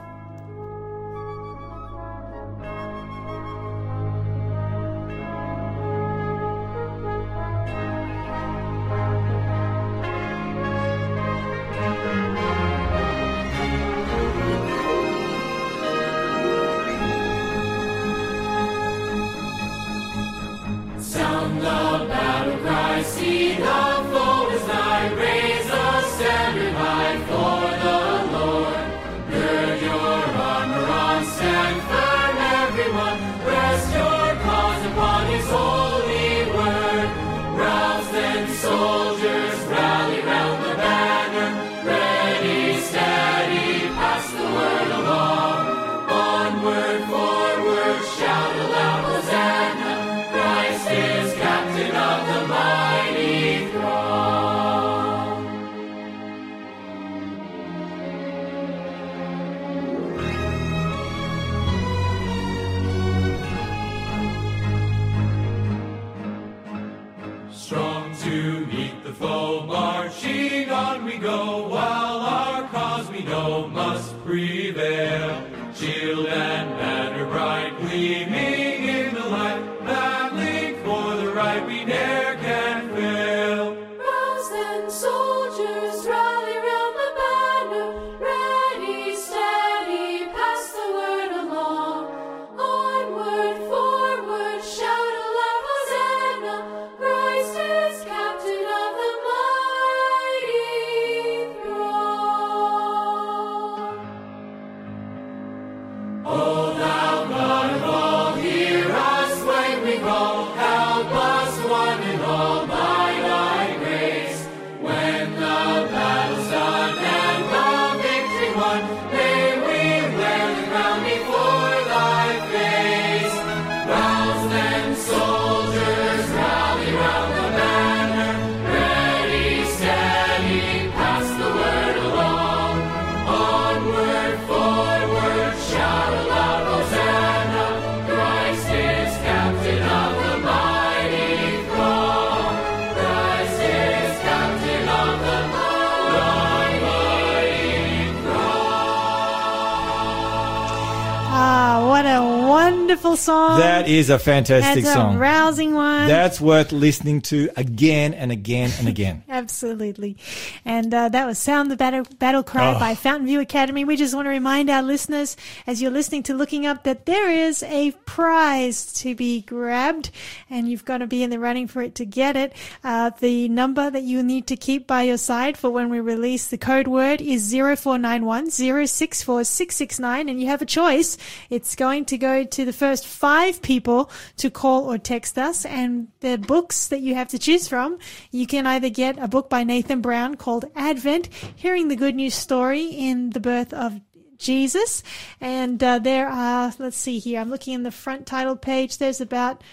Wonderful song. That is a fantastic That's song. a rousing one. That's worth listening to again and again and again. Absolutely. And uh, that was Sound the Battle, Battle Cry Oh. by Fountain View Academy. We just want to remind our listeners, as you're listening to Looking Up, that there is a prize to be grabbed, and you've got to be in the running for it to get it. Uh, the number that you need to keep by your side for when we release the code word is 0491 064 669, and you have a choice. It's going to go to the first five people to call or text us, and the books that you have to choose from, you can either get a book by Nathan Brown called Advent, Hearing the Good News Story in the Birth of Jesus. And uh, there are, let's see here, I'm looking in the front title page. There's about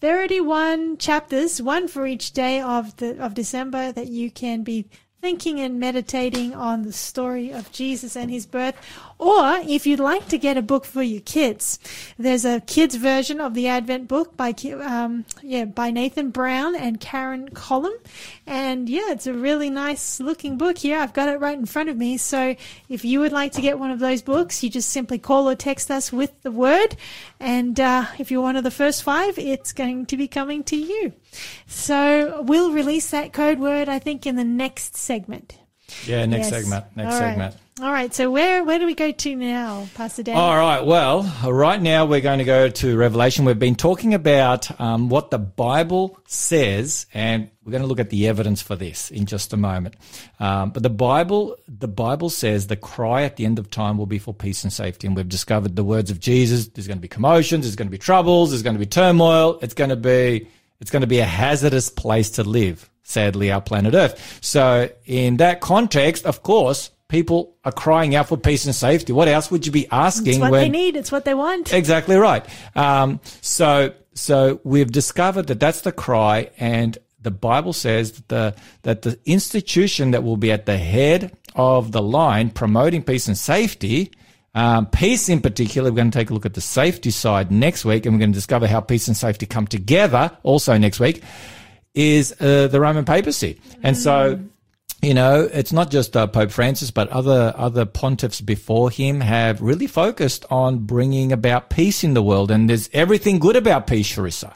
31 chapters, one for each day of the of December that you can be thinking and meditating on the story of Jesus and his birth. Or if you'd like to get a book for your kids, there's a kids version of the Advent book by um, yeah by Nathan Brown and Karen Collum, and yeah, it's a really nice looking book here. I've got it right in front of me. So if you would like to get one of those books, you just simply call or text us with the word, and uh, if you're one of the first five, it's going to be coming to you. So we'll release that code word, I think, in the next segment. Yeah, next Yes. segment. Next All right. segment. All right. So where where do we go to now, Pastor Dan? All right. Well, right now we're going to go to Revelation. We've been talking about um, what the Bible says, and we're going to look at the evidence for this in just a moment. Um, but the Bible, the Bible says the cry at the end of time will be for peace and safety, and we've discovered the words of Jesus. There's going to be commotions. There's going to be troubles. There's going to be turmoil. It's going to be it's going to be a hazardous place to live. Sadly, our planet Earth. So, in that context, of course, people are crying out for peace and safety. What else would you be asking It's what when they need. It's what they want. Exactly right. Um, so, so we've discovered that that's the cry, and the Bible says that the, that the institution that will be at the head of the line promoting peace and safety, um, peace in particular, we're going to take a look at the safety side next week and we're going to discover how peace and safety come together also next week, is uh, the Roman papacy. And so, you know, it's not just uh, Pope Francis, but other other pontiffs before him have really focused on bringing about peace in the world. And there's everything good about peace, Charissa.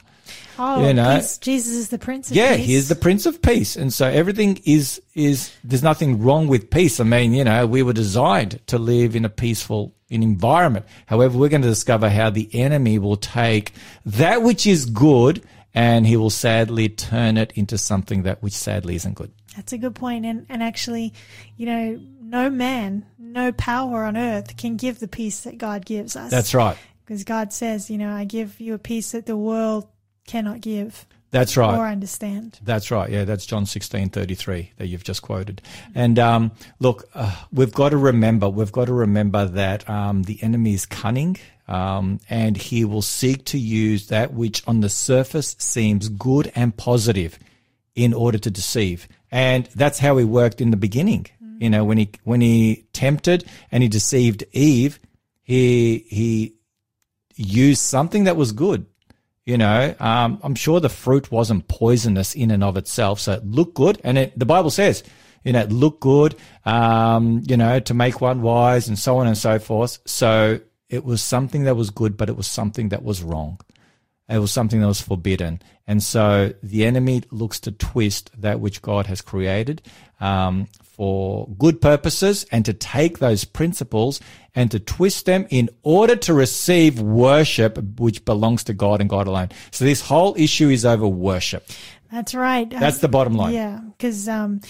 Oh, You know, peace. Jesus is the Prince of Peace. Yeah, Peace. is the Prince of Peace, and so everything is is there's nothing wrong with peace. I mean, you know, we were designed to live in a peaceful environment. However, we're going to discover how the enemy will take that which is good and he will sadly turn it into something that which sadly isn't good. That's a good point. And, and actually, you know, no man, no power on earth can give the peace that God gives us. That's right. Because God says, you know, I give you a peace that the world cannot give That's right. or understand. That's right. Yeah, that's John sixteen thirty three that you've just quoted. And um, look, uh, we've got to remember, we've got to remember that um, the enemy is cunning, um, and he will seek to use that which on the surface seems good and positive in order to deceive. And that's how he worked in the beginning. You know, when he when he tempted and he deceived Eve, he he used something that was good. You know, um, I'm sure the fruit wasn't poisonous in and of itself, so it looked good. And it, the Bible says, you know, it looked good, um, you know, to make one wise and so on and so forth. So it was something that was good, but it was something that was wrong. It was something that was forbidden. And so the enemy looks to twist that which God has created um, for good purposes and to take those principles and to twist them in order to receive worship which belongs to God and God alone. So this whole issue is over worship. That's right. That's the bottom line. Yeah, because um,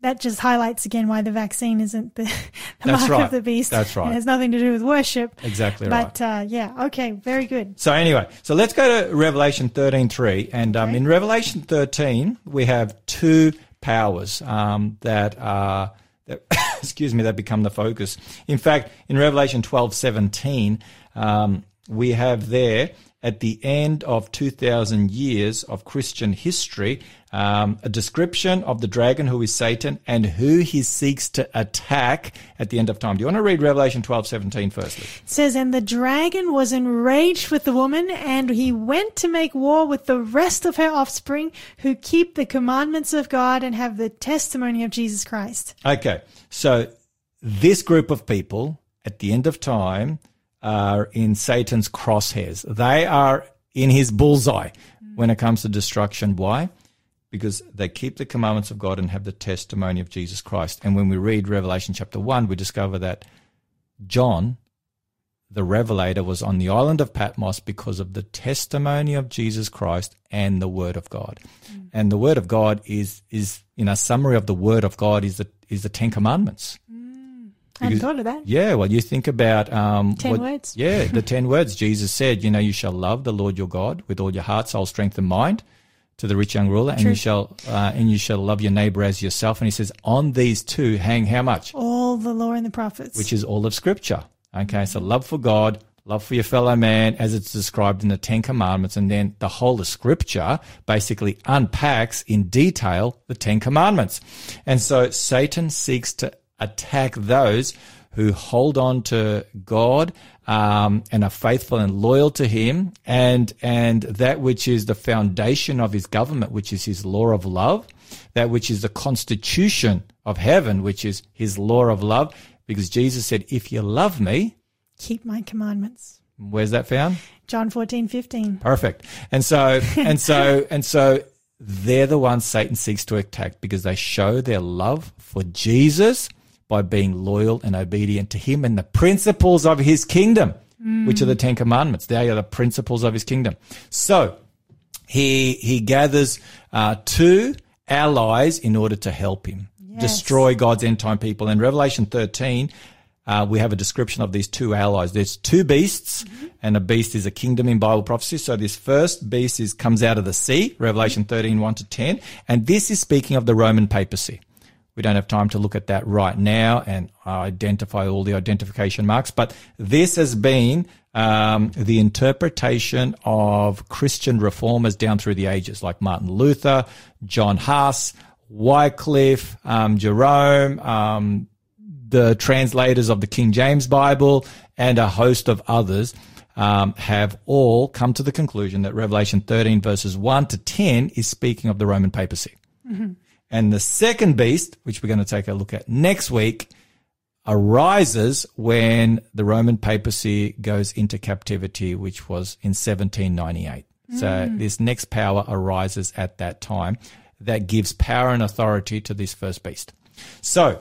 that just highlights again why the vaccine isn't the, the mark right. of the beast. That's right. It has nothing to do with worship. Exactly But uh, yeah, okay, very good. So anyway, so let's go to Revelation 13.3. And um, Okay. in Revelation 13, we have two powers um, that are, that, excuse me, that become the focus. In fact, in Revelation 12.17, um, we have there at the end of 2,000 years of Christian history, um, a description of the dragon who is Satan and who he seeks to attack at the end of time. Do you want to read Revelation 12.17 firstly? It says, And the dragon was enraged with the woman, and he went to make war with the rest of her offspring who keep the commandments of God and have the testimony of Jesus Christ. Okay, so this group of people at the end of time are in Satan's crosshairs. They are in his bullseye when it comes to destruction. Why? Because they keep the commandments of God and have the testimony of Jesus Christ. And when we read Revelation chapter 1, we discover that John, the revelator, was on the island of Patmos because of the testimony of Jesus Christ and the word of God. Mm. And the word of God is, is, you know, summary of the word of God is the, is the Ten Commandments. I hadn't thought of that. Yeah, well, you think about um, Ten words. Yeah, the ten words Jesus said. You know, you shall love the Lord your God with all your heart, soul, strength, and mind. To the rich young ruler, and you shall uh, and you shall love your neighbor as yourself. And he says, on these two hang how much? All the law and the prophets. Which is all of Scripture. Okay, so love for God, love for your fellow man, as it's described in the Ten Commandments, and then the whole of Scripture basically unpacks in detail the Ten Commandments. And so Satan seeks to attack those who hold on to God um, and are faithful and loyal to Him, and and that which is the foundation of His government, which is His law of love, that which is the constitution of heaven, which is His law of love, because Jesus said, "If you love Me, Keep my commandments. where's that found?" John fourteen fifteen. Perfect. And so, and so, and so they're the ones Satan seeks to attack because they show their love for Jesus by being loyal and obedient to him and the principles of his kingdom, which are the Ten Commandments. They are the principles of his kingdom. So he, he gathers, uh, two allies in order to help him destroy God's end time people. In Revelation 13, uh, we have a description of these two allies. There's two beasts, and a beast is a kingdom in Bible prophecy. So this first beast is comes out of the sea, Revelation 13, 1 to 10. And this is speaking of the Roman papacy. We don't have time to look at that right now and identify all the identification marks, but this has been um, the interpretation of Christian reformers down through the ages, like Martin Luther, John Huss, Wycliffe, um, Jerome, um, the translators of the King James Bible, and a host of others. Um, have all come to the conclusion that Revelation 13 verses 1 to 10 is speaking of the Roman papacy. And the second beast, which we're going to take a look at next week, arises when the Roman papacy goes into captivity, which was in 1798. So mm. this next power arises at that time that gives power and authority to this first beast. So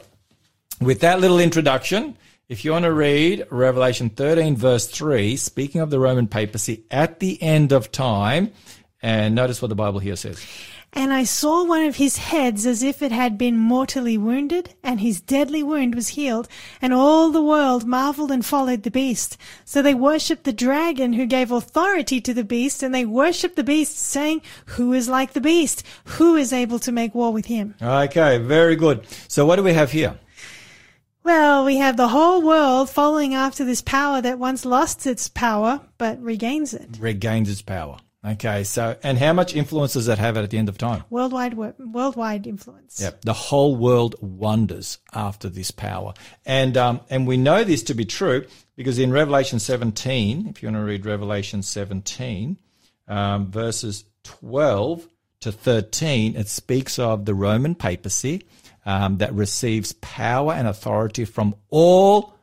with that little introduction, if you want to read Revelation 13 verse 3, speaking of the Roman papacy at the end of time, and notice what the Bible here says. And I saw one of his heads as if it had been mortally wounded, and his deadly wound was healed, and all the world marveled and followed the beast. So they worshipped the dragon who gave authority to the beast, and they worshipped the beast, saying, Who is like the beast? Who is able to make war with him? Okay, very good. So what do we have here? Well, we have the whole world following after this power that once lost its power, but regains it. Regains its power. Okay, so and how much influence does that have at the end of time? Worldwide, worldwide influence. Yep, the whole world wonders after this power, and um, and we know this to be true because in Revelation 17, if you want to read Revelation 17, um, verses 12 to 13, it speaks of the Roman papacy um, that receives power and authority from all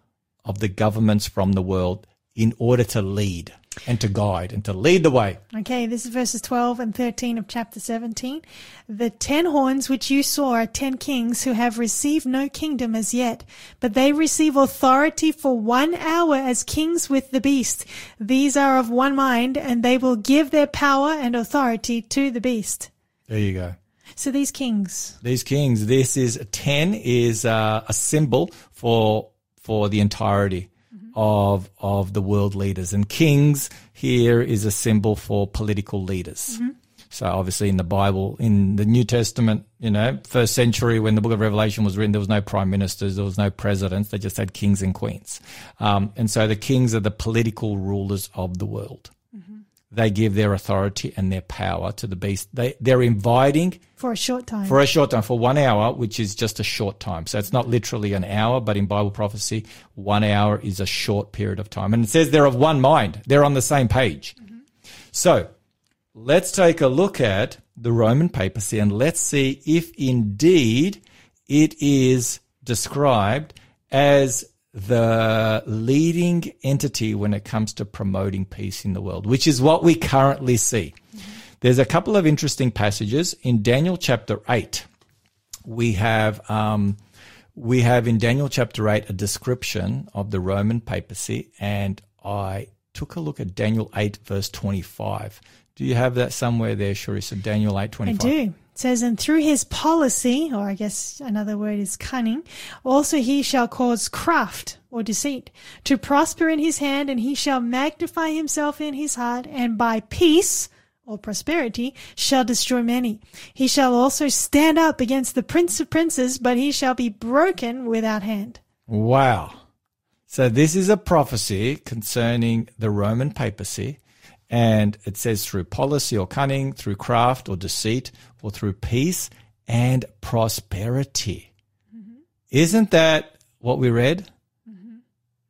of the governments from the world in order to lead and to guide and to lead the way. Okay, this is verses 12 and 13 of chapter 17. The ten horns which you saw are ten kings who have received no kingdom as yet, but they receive authority for one hour as kings with the beast. These are of one mind, and they will give their power and authority to the beast. There you go. So these kings, These kings, this is 10 is uh, a symbol for for the entirety of of the world leaders and kings here is a symbol for political leaders. So obviously in the Bible, in the New Testament, you know, first century when the book of Revelation was written, there was no prime ministers, there was no presidents, they just had kings and queens. Um, and so the kings are the political rulers of the world. They give their authority and their power to the beast. They, they're inviting for a short time. for a short time, for one hour, which is just a short time. So it's not literally an hour, but in Bible prophecy, one hour is a short period of time. And it says they're of one mind. They're on the same page. Mm-hmm. So let's take a look at the Roman papacy and let's see if indeed it is described as the leading entity when it comes to promoting peace in the world, which is what we currently see. There's a couple of interesting passages in Daniel chapter 8. We have, um, we have in Daniel chapter 8 a description of the Roman papacy, and I took a look at Daniel 8, verse 25. Do you have that somewhere there, Charissa? Daniel 8, I 25. do. It says, and through his policy, or I guess another word is cunning, also he shall cause craft or deceit to prosper in his hand, and he shall magnify himself in his heart, and by peace or prosperity shall destroy many. He shall also stand up against the prince of princes, but he shall be broken without hand. Wow. So this is a prophecy concerning the Roman papacy. And it says through policy or cunning, through craft or deceit, or through peace and prosperity. Isn't that what we read?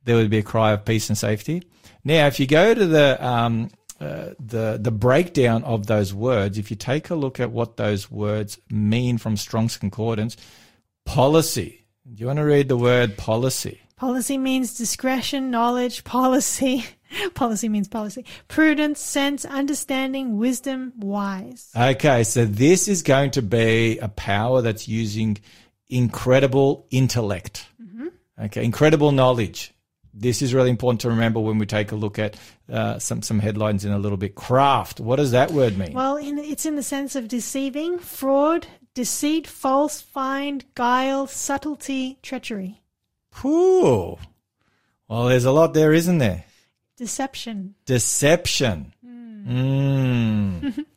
There would be a cry of peace and safety. Now, if you go to the um, uh, the the breakdown of those words, if you take a look at what those words mean from Strong's Concordance, policy. Do you want to read the word policy? Policy means discretion, knowledge, policy. policy means policy. Prudence, sense, understanding, wisdom, wise. Okay, so this is going to be a power that's using incredible intellect. Okay, incredible knowledge. This is really important to remember when we take a look at uh, some some headlines in a little bit. Craft. What does that word mean? Well, in, it's in the sense of deceiving, fraud, deceit, false, find, guile, subtlety, treachery, Ooh. Well, there's a lot there, isn't there? Deception. Deception. Mm.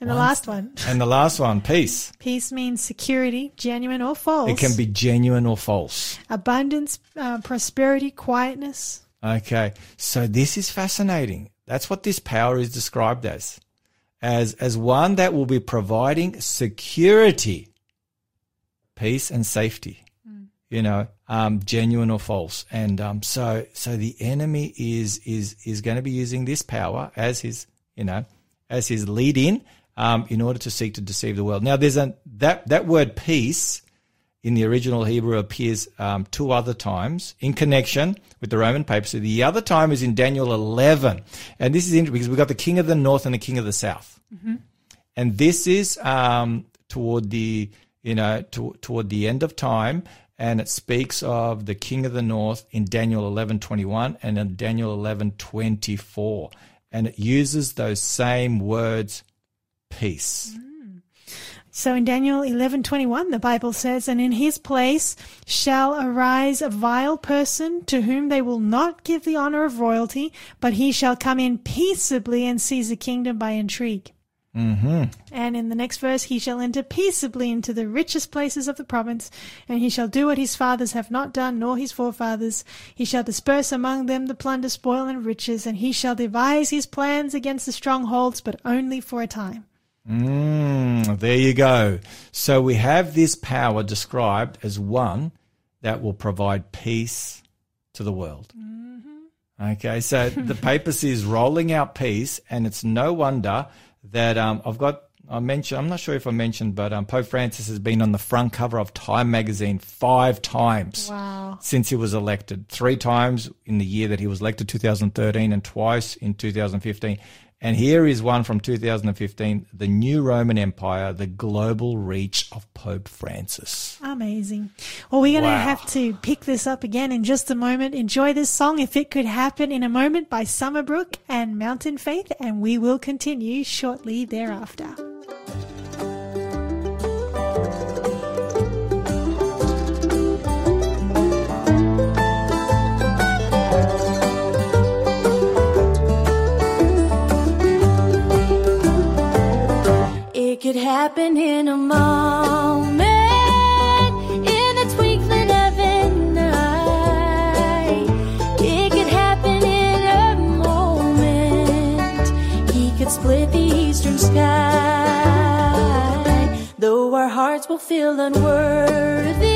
And the last one, And the last one, peace. peace means security, genuine or false. It can be genuine or false. abundance, uh, prosperity, quietness. Okay. So this is fascinating. That's what this power is described as. As, as one that will be providing security, peace and safety. You know, um, genuine or false. And, um, so, so the enemy is, is, is going to be using this power as his, you know, as his lead in, um, in order to seek to deceive the world. Now there's a, that, that word peace, in the original Hebrew appears um, two other times in connection with the Roman papacy. The other time is in Daniel 11. And this is interesting because we've got the king of the north and the king of the south. And this is um, toward the, you know, to, toward the end of time. And it speaks of the king of the north in Daniel 11:21 and in Daniel 11:24. And it uses those same words, peace. Mm. So in Daniel 11:21 the Bible says and in his place shall arise a vile person to whom they will not give the honor of royalty but he shall come in peaceably and seize the kingdom by intrigue. Mm-hmm. And in the next verse, he shall enter peaceably into the richest places of the province, and he shall do what his fathers have not done, nor his forefathers. He shall disperse among them the plunder, spoil, and riches, and he shall devise his plans against the strongholds, but only for a time. Mm, there you go. So we have this power described as one that will provide peace to the world. Okay, so the papacy is rolling out peace, and it's no wonder that um, I've got. I mentioned. I'm not sure if I mentioned, but um, Pope Francis has been on the front cover of Time magazine five times Wow. since he was elected. Three times in the year that he was elected, 2013, and twice in 2015. And here is one from 2015 The New Roman Empire, the global reach of Pope Francis. Amazing. Well, we're going to Wow. have to pick this up again in just a moment. Enjoy this song, If It Could Happen in a Moment by Summerbrook and Mountain Faith, and we will continue shortly thereafter. Could happen in a moment, in the twinkling of an eye. It could happen in a moment. He could split the eastern sky. Though our hearts will feel unworthy,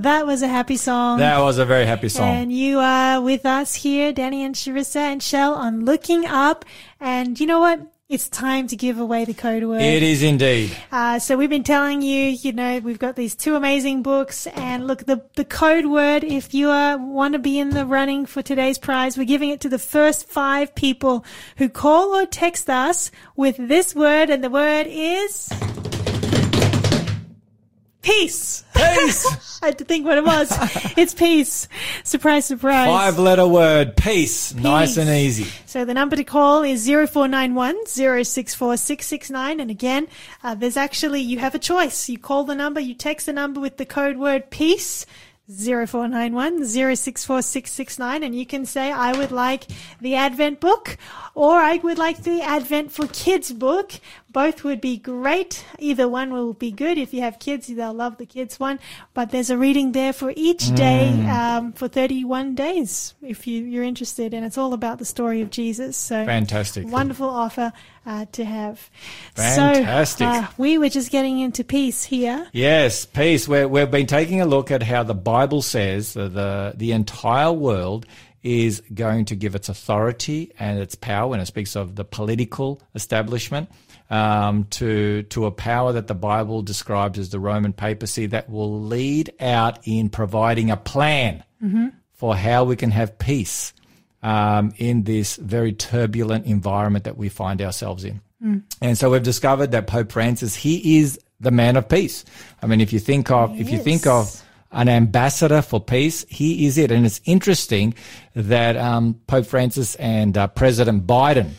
That was a happy song. That was a very happy song. And you are with us here, Danny and Charissa and Shell, on Looking Up. And you know what? It's time to give away the code word. It is indeed. Uh, so we've been telling you, you know, we've got these two amazing books, and look, the the code word. If you uh, want to be in the running for today's prize, we're giving it to the first five people who call or text us with this word, and the word is peace. Peace. I had to think what it was. it's peace. Surprise, surprise. Five letter word. Peace. Nice and easy. So the number to call is 0491 064 669. And again, uh, there's actually, you have a choice. You call the number, you text the number with the code word peace. 0491 064 669 and you can say I would like the Advent book or I would like the Advent for Kids book. Both would be great. Either one will be good. If you have kids, they'll love the kids one. But there's a reading there for each day um, for 31 days if you, you're interested. And it's all about the story of Jesus. So Fantastic. wonderful offer uh, to have. Fantastic. So uh, we were just getting into peace here. Yes, peace. We're, we've been taking a look at how the Bible says that the, the entire world is going to give its authority and its power when it speaks of the political establishment um, to, to a power that the Bible describes as the Roman papacy that will lead out in providing a plan for how we can have peace um, in this very turbulent environment that we find ourselves in. And so we've discovered that Pope Francis, he is the man of peace. I mean, if you think of, if you think of an ambassador for peace, he is it. And it's interesting that um, Pope Francis and uh, President Biden,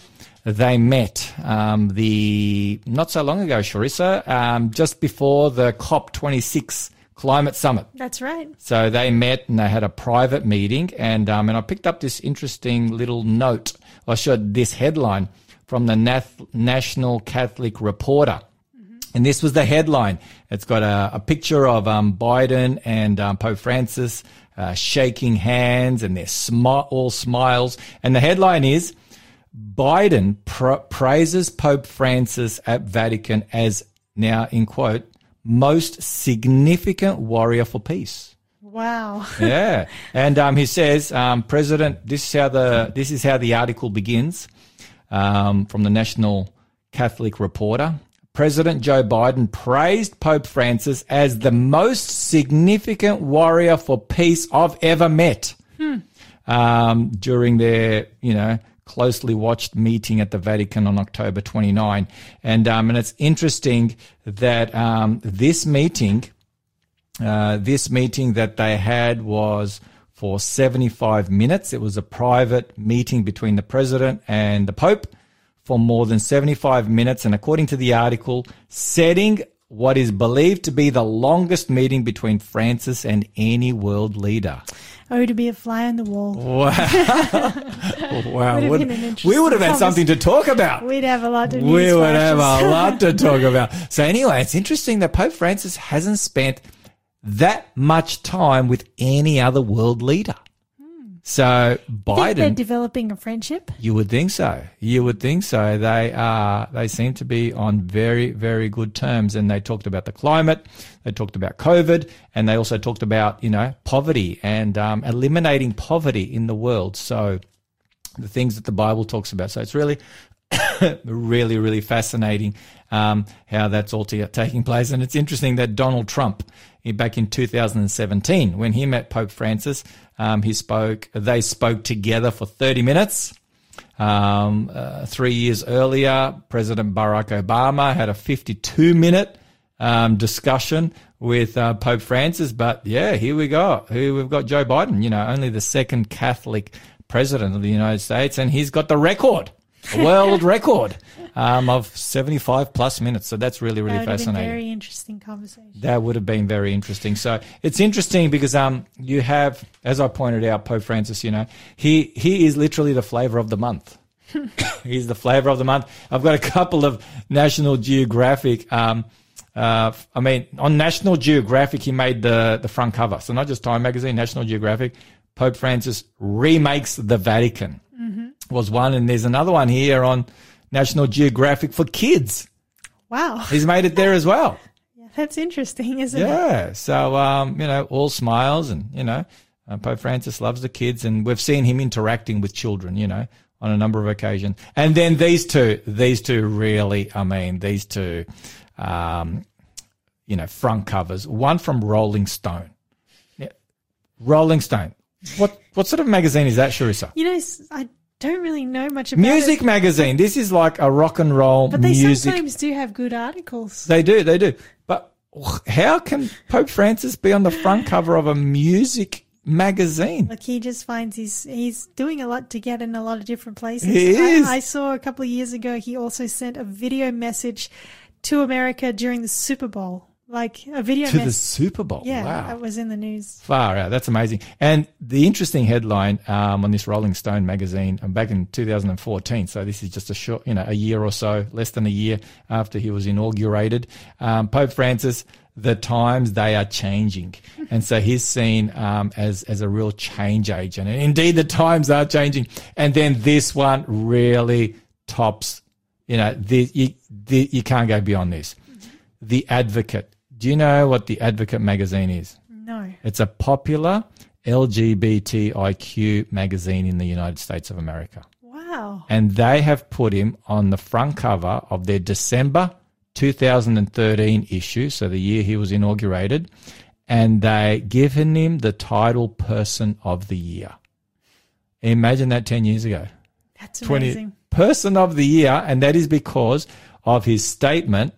they met um, the not so long ago, Charissa, um, just before the COP26 climate summit. That's right. So they met and they had a private meeting, and um, and I picked up this interesting little note. I showed this headline from the Nath- National Catholic Reporter. And this was the headline. It's got a, a picture of um, Biden and um, Pope Francis uh, shaking hands, and they're smi- all smiles. And the headline is Biden pra- praises Pope Francis at Vatican as now, in quote, most significant warrior for peace. Wow. Yeah, and um, he says, um, President, this is how the this is how the article begins um, from the National Catholic Reporter. President Joe Biden praised Pope Francis as the most significant warrior for peace I've ever met um, during their, you know, closely watched meeting at the Vatican on October 29. And, um, and it's interesting that um, this meeting, uh, this meeting that they had was for 75 minutes. It was a private meeting between the president and the Pope for more than 75 minutes. And according to the article, setting what is believed to be the longest meeting between Francis and any world leader. Oh, to be a fly on the wall. Wow. wow. Would Would- been an interesting we would have had something to talk about. We'd have a lot of We would have a lot to talk about. So anyway, it's interesting that Pope Francis hasn't spent that much time with any other world leader. So think they're Biden, developing a friendship. you would think so. You would think so. They are. They seem to be on very, very good terms. And they talked about the climate. They talked about COVID, and they also talked about you know poverty and um, eliminating poverty in the world. So the things that the Bible talks about. So it's really, really, really fascinating um, how that's all t- taking place. And it's interesting that Donald Trump, eh, back in 2017, when he met Pope Francis, um, he spoke. They spoke together for 30 minutes. Um, uh, three years earlier, President Barack Obama had a 52 minute um, discussion with uh, Pope Francis. But yeah, here we go. Here we've got Joe Biden, you know, only the second Catholic president of the United States, and he's got the record, a world record um, of 75 plus minutes. So that's really, really that would have been fascinating. very interesting conversation. That would have been very interesting. So it's interesting because um you have, as I pointed out, Pope Francis. You know, he he is literally the flavor of the month. He's the flavor of the month. I've got a couple of National Geographic. Um, uh, I mean, on National Geographic, he made the the front cover. So not just Time Magazine, National Geographic. Pope Francis remakes the Vatican was one, and there's another one here on National Geographic for kids. Wow, He's made it there as well. Yeah, that's interesting, isn't it? Yeah. So, um, you know, all smiles and, you know, uh, Pope Francis loves the kids and we've seen him interacting with children, you know, on a number of occasions. And then these two, these two really, I mean, these two, um, you know, front covers, one from Rolling Stone. Yeah. Rolling Stone. What, what sort of magazine is that, Charissa? You know, I don't really know much about Music it, magazine. This is like a rock and roll music. but they music. sometimes do have good articles. They do, they do. But oh, how can Pope Francis be on the front cover of a music magazine? Like he just finds he's he's doing a lot to get in a lot of different places. He is. I, I saw a couple of years ago he also sent a video message to America during the Super Bowl, like a video To the. Super Bowl. Yeah, wow. that was in the news. Far out. That's amazing. And the interesting headline um, on this Rolling Stone magazine um, back in 2014. So this is just a short, you know, a year or so, less than a year after he was inaugurated. Um, Pope Francis, the times they are changing, and so he's seen um, as as a real change agent. And indeed, the times are changing. And then this one really tops. You know, the, you the, you can't go beyond this. The Advocate. Do you know what the Advocate magazine is? No. It's a popular LGBTIQ magazine in the United States of America. Wow. And they have put him on the front cover of their December 2013 issue, so the year he was inaugurated, and they given him the title Person of the Year. Imagine that 10 years ago. That's 20 amazing. Person of the Year, and that is because of his statement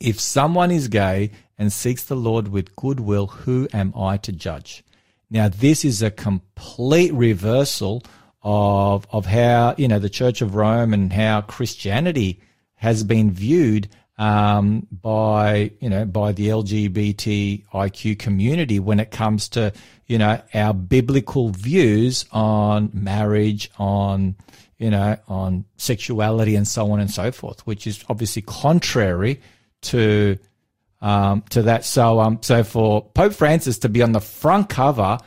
if someone is gay and seeks the Lord with goodwill, who am I to judge? Now, this is a complete reversal of, of how, you know, the Church of Rome and how Christianity has been viewed um, by, you know, by the LGBTIQ community when it comes to, you know, our biblical views on marriage, on, you know, on sexuality and so on and so forth, which is obviously contrary to um, to that. So um, so for Pope Francis to be on the front cover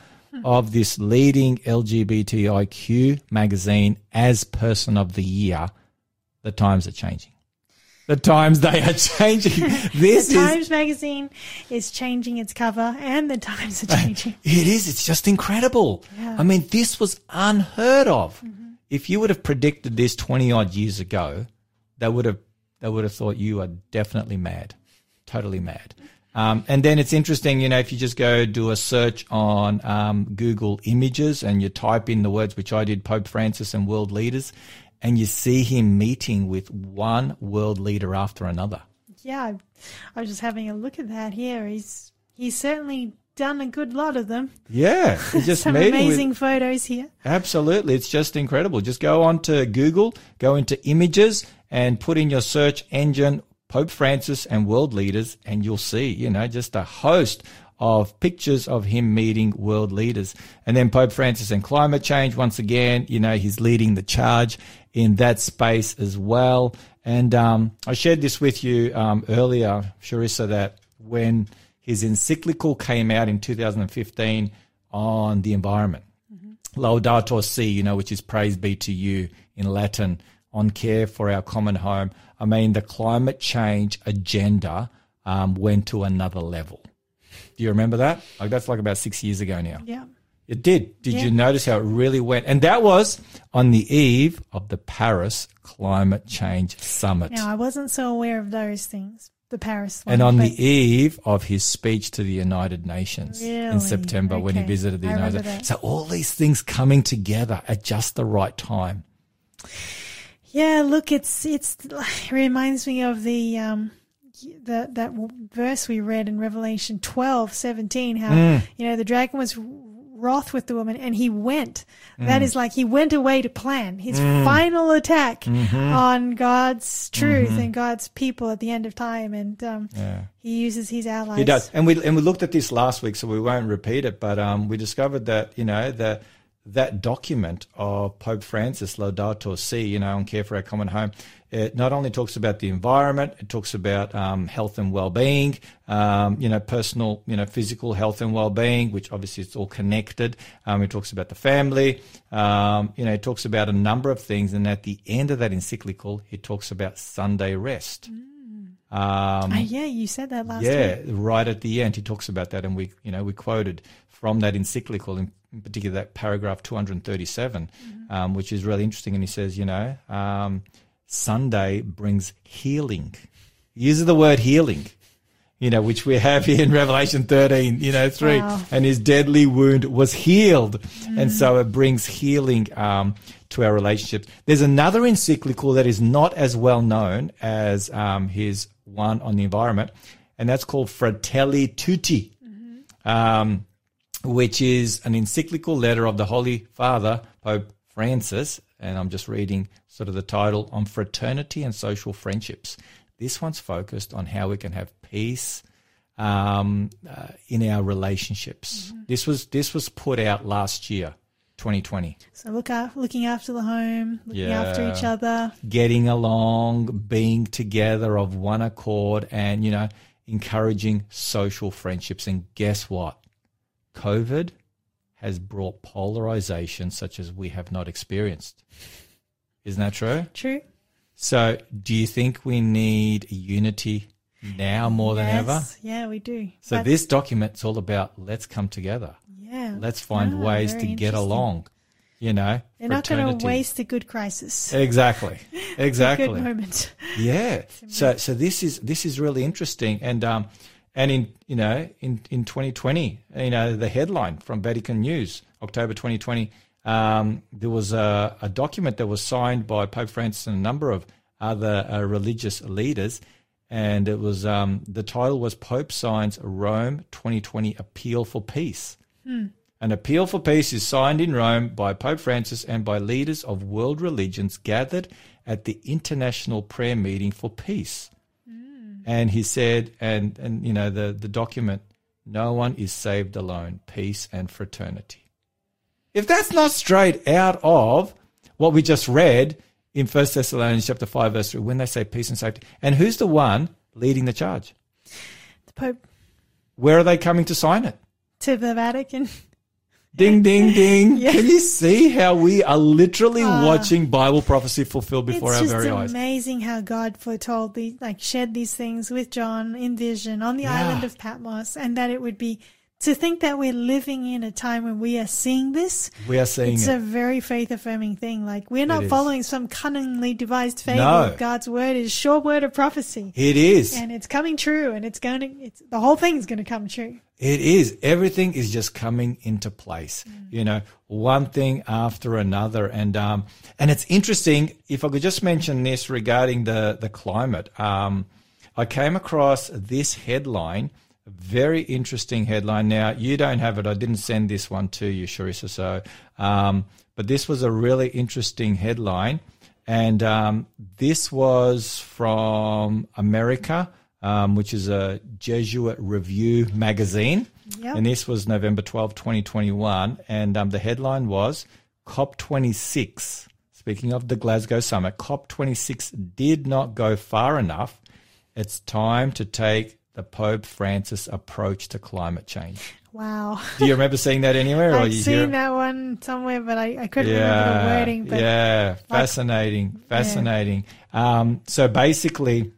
of this leading LGBTIQ magazine as Person of the Year, the times are changing. The times they are changing. This the is Times magazine is changing its cover, and the Times are changing. It is. It's just incredible. Yeah. I mean, this was unheard of. If you would have predicted this 20 odd years ago, they would have, they would have thought you are definitely mad, totally mad. Um, and then it's interesting, you know, if you just go do a search on um, Google Images and you type in the words, which I did, Pope Francis and world leaders, and you see him meeting with one world leader after another. yeah, I, was just having a look at that here. He's he's certainly done a good lot of them. Yeah, he's just Some meeting with- amazing photos here. Absolutely. It's just incredible. Just go on to Google, go into images and put in your search engine Pope Francis and world leaders and you'll see, you know, just a host of pictures of him meeting world leaders. And then Pope Francis and climate change, once again, you know, he's leading the charge in that space as well. And um, I shared this with you um, earlier, Charissa, that when his encyclical came out in 2015 on the environment, Laudato Si, you know, which is praise be to you in Latin, on care for our common home. I mean, the climate change agenda um, went to another level. Do you remember that? Like that's like about six years ago now. Yeah. It did. Did Yeah. you notice how it really went? And that was on the eve of the Paris Climate Change Summit. Now I wasn't so aware of those things. The Paris one, and on the eve of his speech to the United Nations Really? in September when he visited the I United Nations. So all these things coming together at just the right time. Yeah, look, it's it's it reminds me of the um the that verse we read in Revelation twelve seventeen. How Mm. you know the dragon was wroth with the woman and he went. Mm. That is like he went away to plan his final attack Mm-hmm. on God's truth and God's people at the end of time. And um, Yeah. he uses his allies. He does, and we and we looked at this last week, so we won't repeat it. But um, we discovered that you know that that document of Pope Francis Laudato Si, you know, on care for our common home, it not only talks about the environment, it talks about um, health and well-being, um, you know, personal, you know, physical health and well-being, which obviously it's all connected. Um, it talks about the family, um, you know, it talks about a number of things, and at the end of that encyclical, it talks about Sunday rest. Um, Ah, yeah, you said that last year. yeah, week. right at the end, he talks about that, and we, you know, we quoted from that encyclical, in, in particular that paragraph 237, um, which is really interesting. And he says, you know, um, Sunday brings healing. He uses the word healing, you know, which we have here in Revelation 13, you know, 3. Wow. And his deadly wound was healed. And so it brings healing um, to our relationships. There's another encyclical that is not as well known as um, his one on the environment, and that's called Fratelli Tutti. Um, which is an encyclical letter of the Holy Father, Pope Francis, and I'm just reading sort of the title on fraternity and social friendships. This one's focused on how we can have peace um, uh, in our relationships. This was this was put out last year, 2020. So look af- looking after the home, looking after each other. Getting along, being together of one accord, and you know, encouraging social friendships. And guess what? COVID has brought polarization such as we have not experienced. Isn't that true? True. So, do you think we need unity now more than ever? Yes. Yeah, we do. So, But- this document's all about let's come together. yeah, Let's find Ah, ways to get along. You know, They're not going to waste a good crisis. Exactly. A Exactly. good moment. Yeah. So so this is this is really interesting, and um, and in you know in in 2020, you know the headline from Vatican News, October 2020, um, there was a, a document that was signed by Pope Francis and a number of other uh, religious leaders, and it was um, the title was Pope signs Rome 2020 appeal for peace. An appeal for peace is signed in Rome by Pope Francis and by leaders of world religions gathered at the International Prayer Meeting for Peace. And he said, and, and you know, the, the document, no one is saved alone, peace and fraternity. If that's not straight out of what we just read in 1 Thessalonians chapter 5, verse 3, when they say peace and safety, and who's the one leading the charge? The Pope Where are they coming to sign it? to the Vatican. Ding, ding, ding. Yeah. Can you see how we are literally Ah. watching Bible prophecy fulfilled before our very eyes? It's amazing how God foretold these, like shared these things with John in vision on the Yeah. island of Patmos, and that it would be to think that we're living in a time when we are seeing this. We are seeing it's it. a very faith affirming thing. Like we're not following some cunningly devised fable. No. God's word is sure word of prophecy, it is. and it's coming true, and it's going to. It's the whole thing's going to come true. It is. Everything is just coming into place. You know, one thing after another, and um, and it's interesting. If I could just mention this regarding the the climate, um, I came across this headline, very interesting headline. Now you don't have it. I didn't send this one to you, Charissa. So, um, but this was a really interesting headline, and um, this was from America um, which is a Jesuit Review magazine. Yep. And this was November 12, 2021. And um, the headline was COP26. Speaking of the Glasgow summit, COP26 did not go far enough. It's time to take the Pope Francis approach to climate change. Wow. Do you remember seeing that anywhere? I've seen that one somewhere, but I, I couldn't remember the wording. But yeah, fascinating, fascinating. Um, so basically,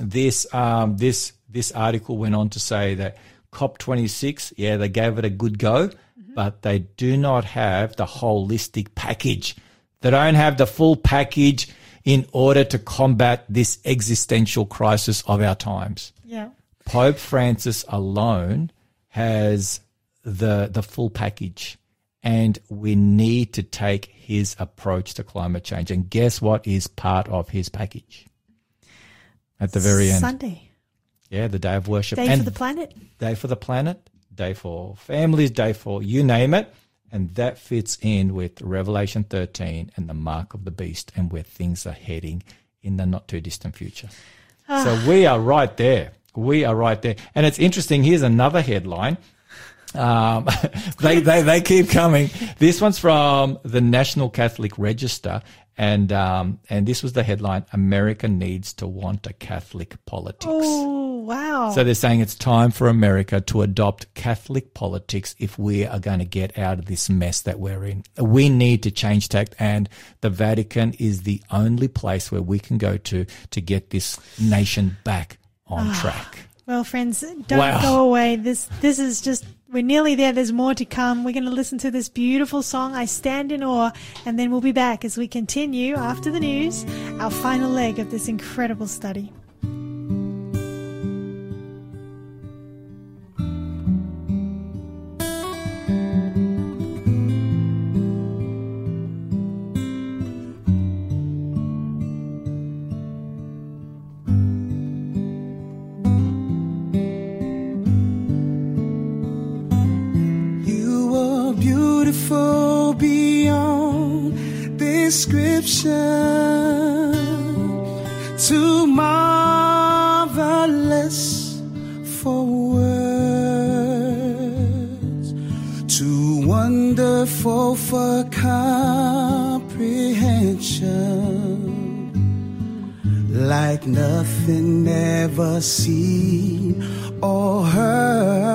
this um, this this article went on to say that COP26, yeah, they gave it a good go, but they do not have the holistic package. They don't have the full package in order to combat this existential crisis of our times. yeah. Pope Francis alone has the the full package and we need to take his approach to climate change and guess what is part of his package at the very end Sunday. yeah the day of worship Day and for the planet. day for the planet day for families, day for you name it. And that fits in with Revelation 13 and the mark of the beast and where things are heading in the not too distant future. Ah. So we are right there. We are right there. And it's interesting. Here's another headline. Um, they, they, they keep coming. This one's from the National Catholic Register. And, um, and this was the headline, America needs to want a Catholic politics. Oh, wow. So they're saying it's time for America to adopt Catholic politics if we are going to get out of this mess that we're in. We need to change tact and the Vatican is the only place where we can go to to get this nation back on ah, track. Well, friends, don't Wow. go away. This this is just we're nearly there. There's more to come. We're going to listen to this beautiful song, "I Stand in Awe," and then we'll be back as we continue after the news, our final leg of this incredible study. Description, too marvelous for words, too wonderful for comprehension like nothing ever seen or heard.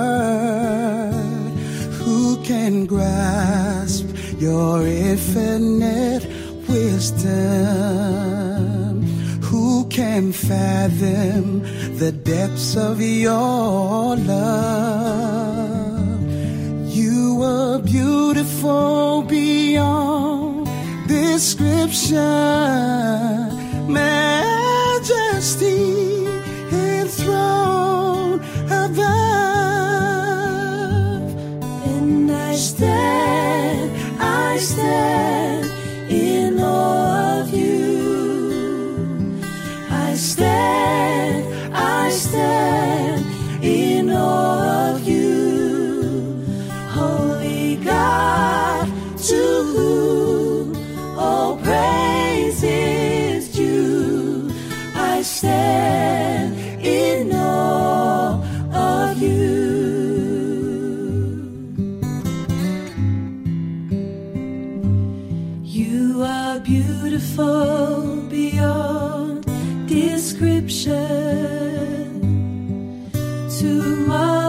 Who can grasp your infinite wisdom? Who can fathom the depths of your love? You are beautiful beyond description, majesty enthroned above. And I stand, I stand of you. I stand, I stand in awe of you. Holy God, to whom all praise is due. I stand in beautiful beyond description, too marvelous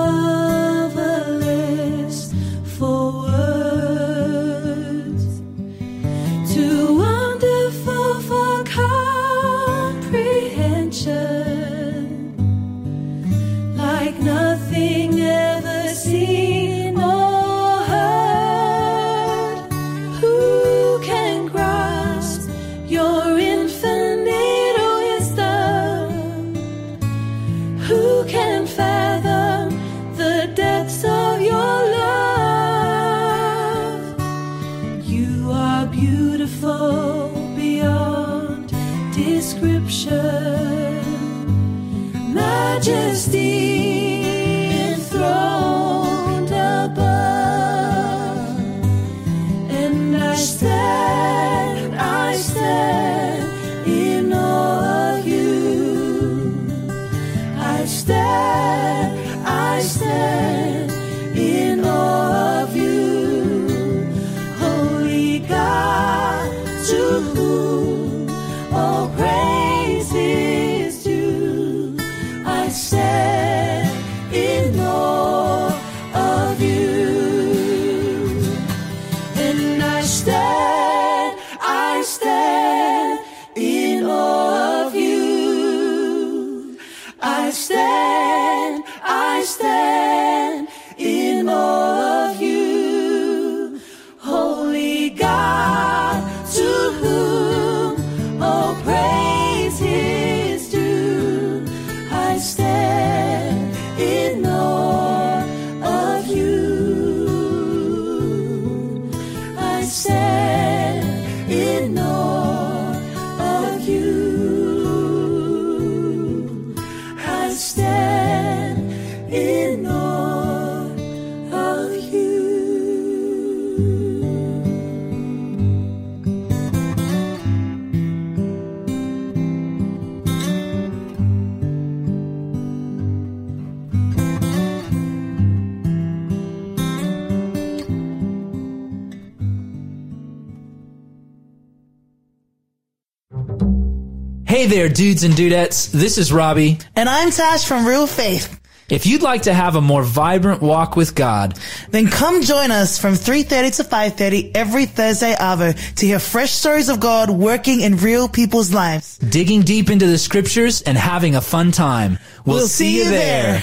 Hey there, dudes and dudettes. This is Robbie. And I'm Tash from Real Faith. If you'd like to have a more vibrant walk with God, then come join us from 3.30 to 5.30 every Thursday hour to hear fresh stories of God working in real people's lives. Digging deep into the scriptures and having a fun time. We'll, we'll see, see, you there. there.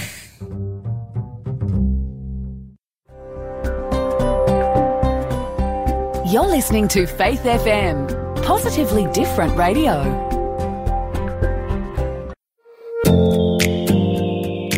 You're listening to Faith FM, positively different radio.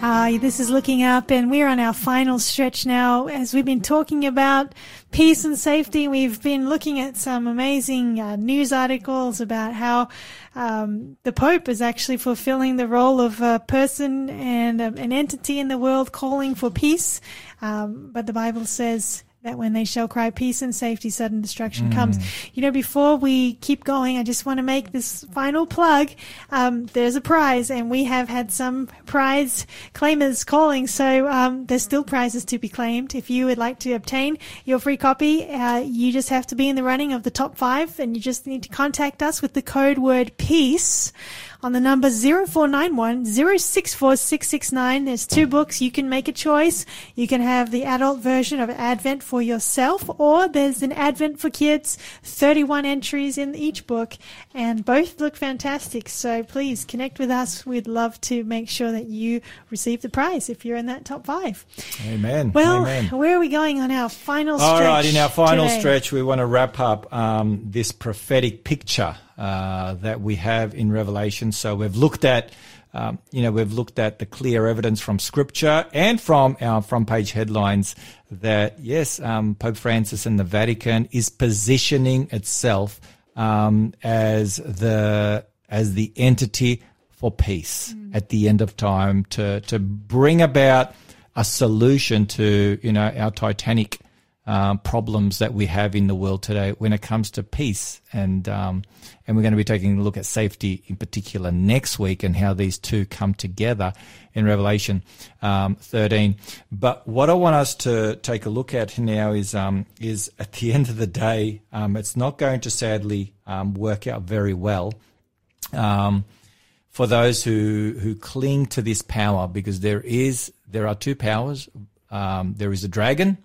Uh, this is looking up, and we're on our final stretch now. As we've been talking about peace and safety, we've been looking at some amazing uh, news articles about how um, the Pope is actually fulfilling the role of a person and um, an entity in the world calling for peace. Um, but the Bible says that when they shall cry peace and safety, sudden destruction mm. comes. You know, before we keep going, I just want to make this final plug. Um, there's a prize, and we have had some prize claimers calling, so um, there's still prizes to be claimed. If you would like to obtain your free copy, uh, you just have to be in the running of the top five, and you just need to contact us with the code word peace on the number 0491 064669. There's two books. You can make a choice. You can have the adult version of Advent for yourself, or there's an Advent for kids, 31 entries in each book, and both look fantastic. So please connect with us. We'd love to make sure that you receive the prize if you're in that top five. Amen. Well, Amen. where are we going on our final stretch? All right, in our final today? stretch, we want to wrap up um, this prophetic picture uh, that we have in Revelation. So we've looked at, um, you know, we've looked at the clear evidence from Scripture and from our front page headlines that yes, um, Pope Francis and the Vatican is positioning itself um, as the as the entity for peace mm. at the end of time to to bring about a solution to you know our Titanic um, problems that we have in the world today when it comes to peace. And um, and we're going to be taking a look at safety in particular next week and how these two come together in Revelation um, 13. But what I want us to take a look at now is um, is at the end of the day, um, it's not going to sadly um, work out very well. for those who, who cling to this power, because there is there are two powers. there is a dragon,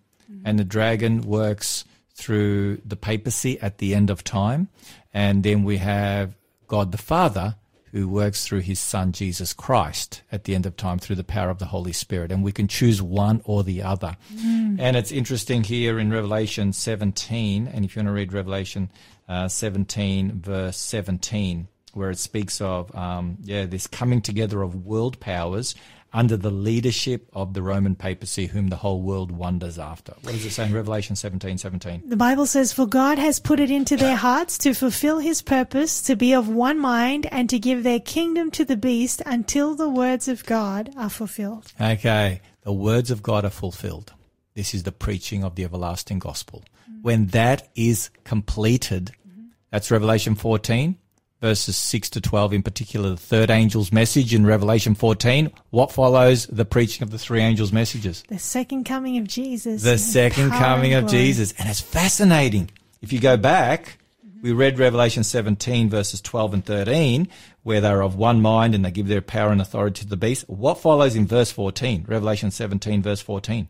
and the dragon works through the papacy at the end of time. And then we have God the Father who works through his son Jesus Christ at the end of time through the power of the Holy Spirit. And we can choose one or the other. Mm. And it's interesting here in Revelation 17, and if you want to read Revelation uh, 17, verse 17, where it speaks of, um, yeah, this coming together of world powers under the leadership of the Roman papacy, whom the whole world wonders after. What does it say in Revelation 17 17? The Bible says, For God has put it into their hearts to fulfill his purpose, to be of one mind, and to give their kingdom to the beast until the words of God are fulfilled. Okay, the words of God are fulfilled. This is the preaching of the everlasting gospel. Mm-hmm. When that is completed, mm-hmm. that's Revelation 14 verses 6 to 12, in particular, the third angel's message in Revelation 14. What follows the preaching of the three angels' messages? The second coming of Jesus. The second coming of Jesus. And it's fascinating. If you go back, we read Revelation 17, verses 12 and 13, where they're of one mind and they give their power and authority to the beast. What follows in verse 14? Revelation 17, verse 14.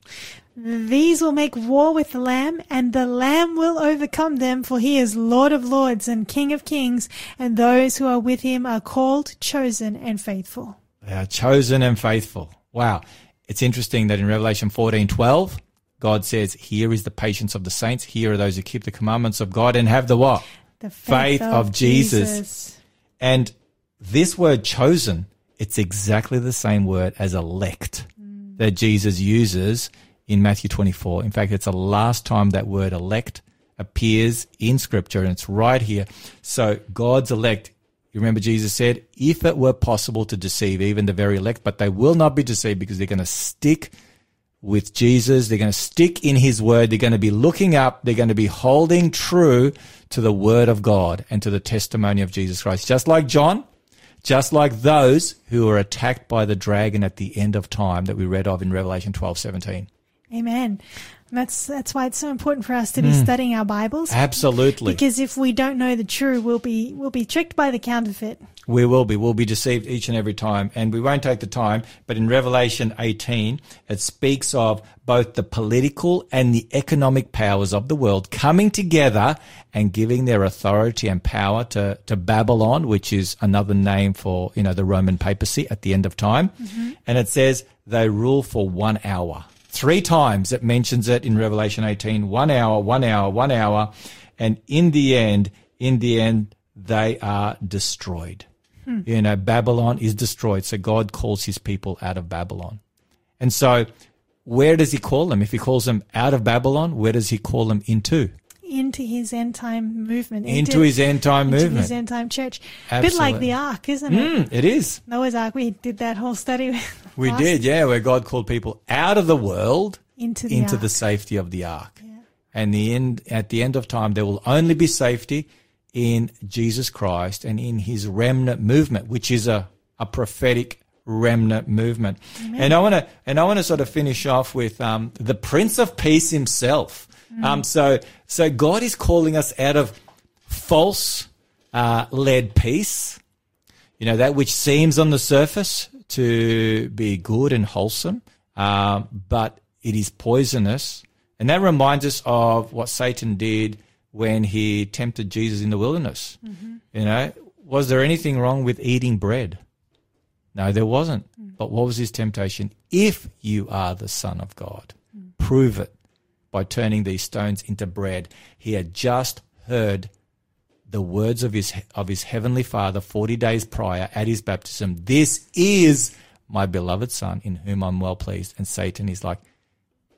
These will make war with the Lamb, and the Lamb will overcome them, for he is Lord of lords and King of kings, and those who are with him are called, chosen, and faithful. They are chosen and faithful. Wow. It's interesting that in Revelation 14 12, God says, Here is the patience of the saints. Here are those who keep the commandments of God and have the what? The faith, faith of, of Jesus. Jesus. And this word chosen, it's exactly the same word as elect mm. that Jesus uses in Matthew 24. In fact, it's the last time that word elect appears in scripture and it's right here. So God's elect, You remember Jesus said, if it were possible to deceive even the very elect, but they will not be deceived because they're going to stick with Jesus. They're going to stick in his word. They're going to be looking up. They're going to be holding true to the word of God and to the testimony of Jesus Christ. Just like John, just like those who were attacked by the dragon at the end of time that we read of in Revelation 12, 17. Amen. And that's that's why it's so important for us to be mm. studying our Bibles. Absolutely. Because if we don't know the true, we'll be we'll be tricked by the counterfeit. We will be. We'll be deceived each and every time. And we won't take the time. But in Revelation 18, it speaks of both the political and the economic powers of the world coming together and giving their authority and power to, to Babylon, which is another name for, you know, the Roman papacy at the end of time. Mm-hmm. And it says they rule for one hour. Three times it mentions it in Revelation 18. One hour, one hour, one hour. And in the end, in the end, they are destroyed. Hmm. You know, Babylon is destroyed. So God calls his people out of Babylon. And so where does he call them? If he calls them out of Babylon, where does he call them into? Into his end time movement. Into his end time into movement. his end time church. A bit like the ark, isn't it? Mm, it is. Noah's Ark. We did that whole study. with We last- did, yeah, where God called people out of the world Into the into ark. the safety of the ark. And the end at the end of time there will only be safety in Jesus Christ and in his remnant movement, which is a, a prophetic remnant movement. And I want to and I want to sort of finish off with um, the Prince of Peace himself. Um, so so God is calling us out of false uh, led peace, you know that which seems on the surface to be good and wholesome, um, but it is poisonous. And that reminds us of what Satan did when he tempted Jesus in the wilderness. You know, was there anything wrong with eating bread? No, there wasn't. But what was his temptation? If you are the Son of God, prove it by turning these stones into bread. He had just heard the words of his of his heavenly Father 40 days prior at his baptism. This is my beloved Son in whom I'm well pleased. And Satan is like,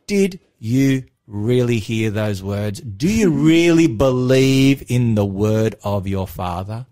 did you really hear those words? Do you really believe in the word of your Father?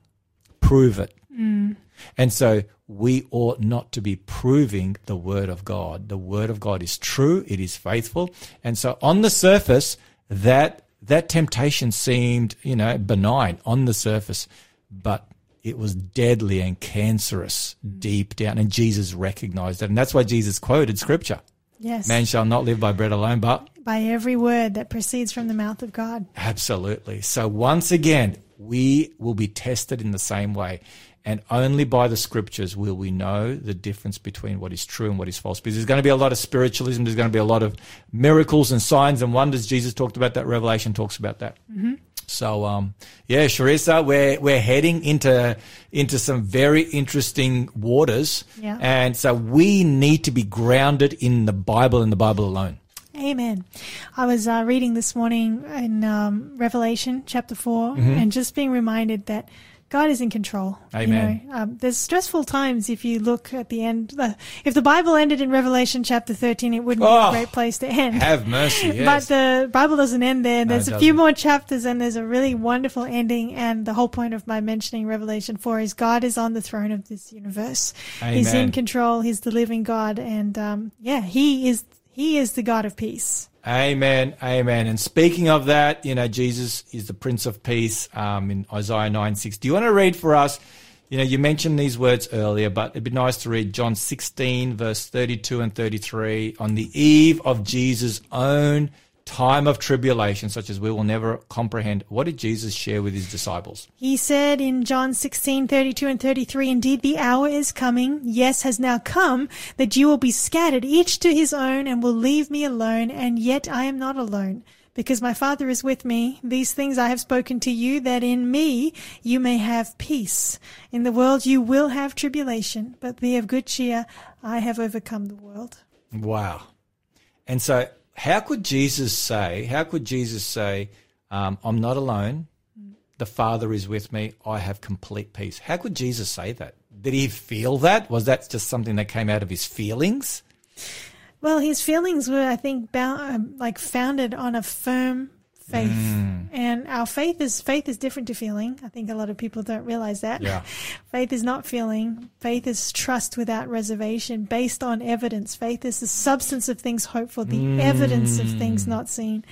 Prove it. Mm. And so we ought not to be proving the word of God. The word of God is true, it is faithful. And so on the surface, that that temptation seemed, you know, benign on the surface, but it was deadly and cancerous deep down. And Jesus recognized it. And that's why Jesus quoted scripture. Yes. Man shall not live by bread alone, but By every word that proceeds from the mouth of God. Absolutely. So once again, we will be tested in the same way. And only by the scriptures will we know the difference between what is true and what is false. Because there's going to be a lot of spiritualism. There's going to be a lot of miracles and signs and wonders. Jesus talked about that. Revelation talks about that. So, um, yeah, Charissa, we're, we're heading into, into some very interesting waters. Yeah. And so we need to be grounded in the Bible and the Bible alone. Amen. I was uh, reading this morning in um, Revelation chapter 4 and just being reminded that God is in control. You Amen. know, um, there's stressful times if you look at the end. The, if the Bible ended in Revelation chapter 13, it wouldn't be Oh, a great place to end. Have mercy. But the Bible doesn't end there. There's it a few more chapters and there's a really wonderful ending. And the whole point of my mentioning Revelation 4 is God is on the throne of this universe. Amen. He's in control. He's the living God. And, um, yeah, he is, he is the God of peace. Amen. Amen. And speaking of that, you know, Jesus is the Prince of Peace um, in Isaiah 9 6. Do you want to read for us? You know, you mentioned these words earlier, but it'd be nice to read John 16, verse 32 and 33 on the eve of Jesus' own time of tribulation, such as we will never comprehend. What did Jesus share with his disciples? He said in John 16, 32 and 33, Indeed, the hour is coming, yes, has now come, that you will be scattered, each to his own, and will leave me alone, and yet I am not alone. Because my Father is with me, these things I have spoken to you, that in me you may have peace. In the world you will have tribulation, but be of good cheer, I have overcome the world. Wow. And so, how could Jesus say, how could Jesus say, um, I'm not alone, the Father is with me, I have complete peace? How could Jesus say that? Did he feel that? Was that just something that came out of his feelings? Well, his feelings were, I think, bound, um, like founded on a firm faith. Mm. And our faith is faith is different to feeling. I think a lot of people don't realize that. Yeah. Faith is not feeling. Faith is trust without reservation, based on evidence. Faith is the substance of things hoped for, the Mm. evidence of things not seen.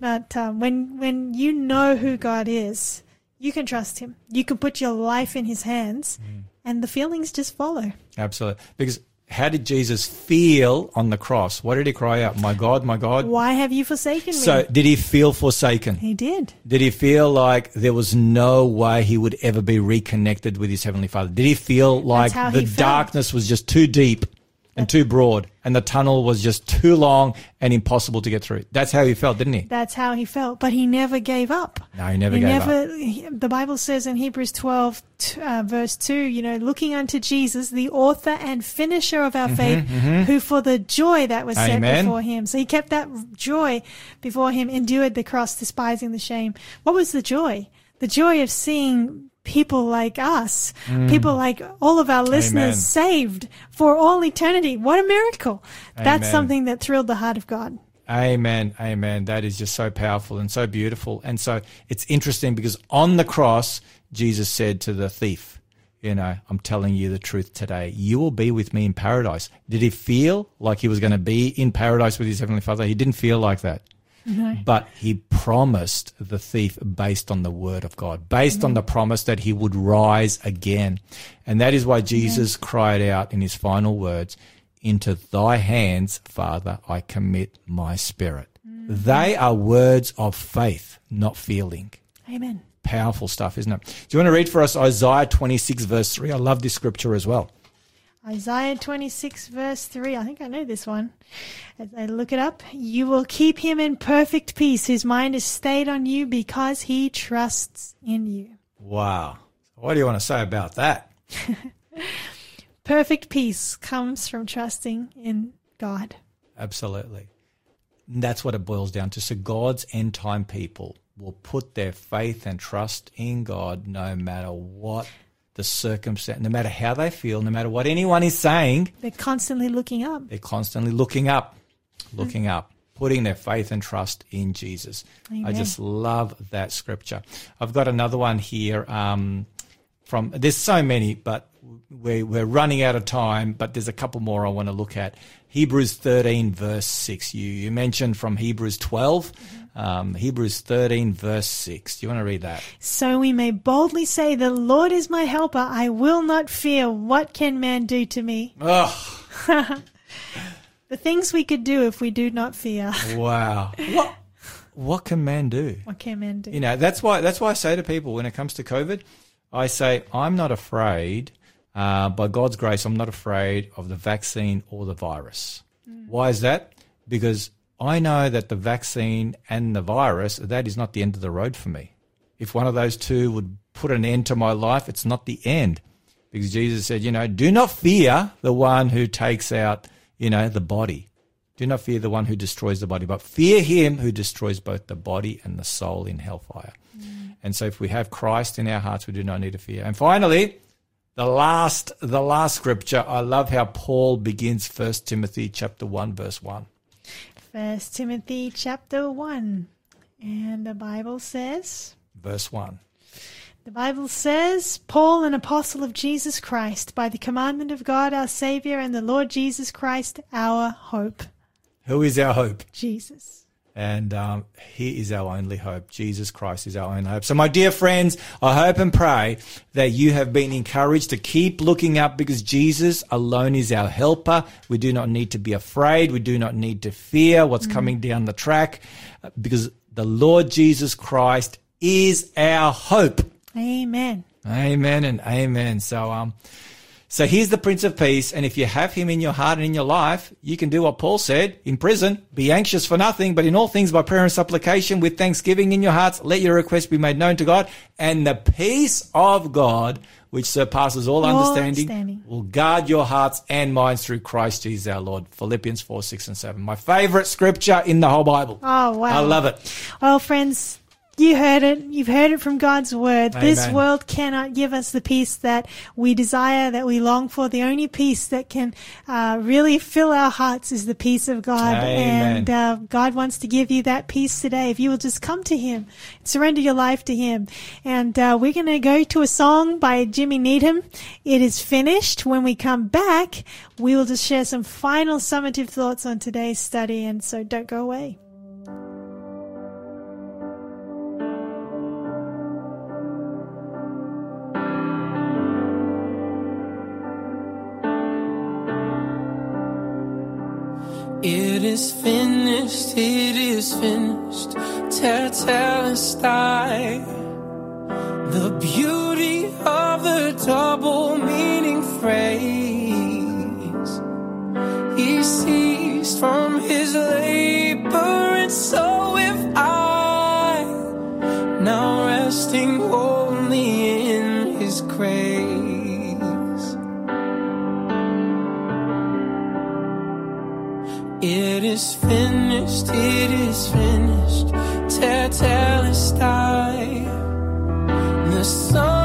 But um, when when you know who God is, you can trust Him. You can put your life in His hands, Mm. and the feelings just follow. Absolutely. Because how did Jesus feel on the cross? What did he cry out? My God, my God. Why have you forsaken me? So did he feel forsaken? he did. Did he feel like there was no way he would ever be reconnected with his heavenly father? Did he feel like the he darkness was just too deep and too broad and the tunnel was just too long and impossible to get through? That's how he felt, didn't he? That's how he felt, but he never gave up. No, he never he gave never, up. he- the Bible says in Hebrews 12, uh, verse 2, you know, looking unto Jesus, the author and finisher of our faith, mhm. who for the joy that was set before him. So he kept that joy before him, endured the cross, despising the shame. What was the joy? The joy of seeing people like us, Mm. people like all of our listeners Amen. saved for all eternity. What a miracle. That's something that thrilled the heart of God. Amen. Amen. That is just so powerful and so beautiful. And so it's interesting because on the cross, Jesus said to the thief, you know, I'm telling you the truth today. You will be with me in paradise. Did he feel like he was going to be in paradise with his heavenly father? He didn't feel like that. No. But he promised the thief based on the word of God, based on mm-hmm. the promise that he would rise again. And that is why Jesus cried out in his final words, Into thy hands, Father, I commit my spirit. Mm-hmm. They are words of faith, not feeling. Amen. Powerful stuff, isn't it? Do you want to read for us Isaiah 26, verse 3? I love this scripture as well. Isaiah 26, verse 3. I think I know this one. As I look it up, you will keep him in perfect peace. His mind is stayed on you because he trusts in you. Wow. What do you want to say about that? Perfect peace comes from trusting in God. Absolutely. And that's what it boils down to. So God's end time people will put their faith and trust in God no matter what the circumstance, no matter how they feel, no matter what anyone is saying, They're constantly looking up. they're constantly looking up, looking up, putting their faith and trust in Jesus. I just love that scripture. I've got another one here um, from, there's so many, but we're, we're running out of time, but there's a couple more I want to look at. Hebrews 13, verse 6. You, you mentioned from Hebrews 12, um, Hebrews 13, verse 6. Do you want to read that? So we may boldly say, The Lord is my helper. I will not fear. What can man do to me? Oh, The things we could do if we do not fear. wow. What, what can man do? What can man do? You know, that's why that's why I say to people when it comes to COVID, I say I'm not afraid. Uh, by God's grace, I'm not afraid of the vaccine or the virus. Why is that? Because I know that the vaccine and the virus that is not the end of the road for me. If one of those two would put an end to my life, it's not the end. Because Jesus said, you know, do not fear the one who takes out, you know, the body. Do not fear the one who destroys the body, but fear him who destroys both the body and the soul in hellfire. Mm. And so if we have Christ in our hearts, we do not need to fear. And finally, the last the last scripture, I love how Paul begins First Timothy chapter 1 verse 1. First Timothy chapter 1. And the Bible says, Verse 1. The Bible says, Paul, an apostle of Jesus Christ, by the commandment of God our Savior and the Lord Jesus Christ, our hope. Who is our hope? Jesus. And um, He is our only hope. Jesus Christ is our only hope. So, my dear friends, I hope and pray that you have been encouraged to keep looking up because Jesus alone is our helper. We do not need to be afraid. We do not need to fear what's coming down the track uh, because the Lord Jesus Christ is our hope. Amen. Amen and amen. So, um, so here's the Prince of Peace, and if you have him in your heart and in your life, you can do what Paul said in prison: be anxious for nothing, but in all things by prayer and supplication with thanksgiving in your hearts, let your requests be made known to God, and the peace of God, which surpasses all, All understanding, understanding. will guard your hearts and minds through Christ Jesus our Lord. Philippians four, six, and seven. My favorite scripture in the whole Bible. Oh, wow. I love it. Well, friends, You heard it. You've heard it from God's word. This world cannot give us the peace that we desire, that we long for. The only peace that can uh, really fill our hearts is the peace of God. Amen. And uh, God wants to give you that peace today. If you will just come to Him, surrender your life to Him. And uh, we're going to go to a song by Jimmy Needham. It is finished. When we come back, we will just share some final summative thoughts on today's study. And so don't go away. Is finished, it is finished. Tetelestai. The beauty of the double meaning phrase. He ceased from his it is finished. Tell, tell The Son of Man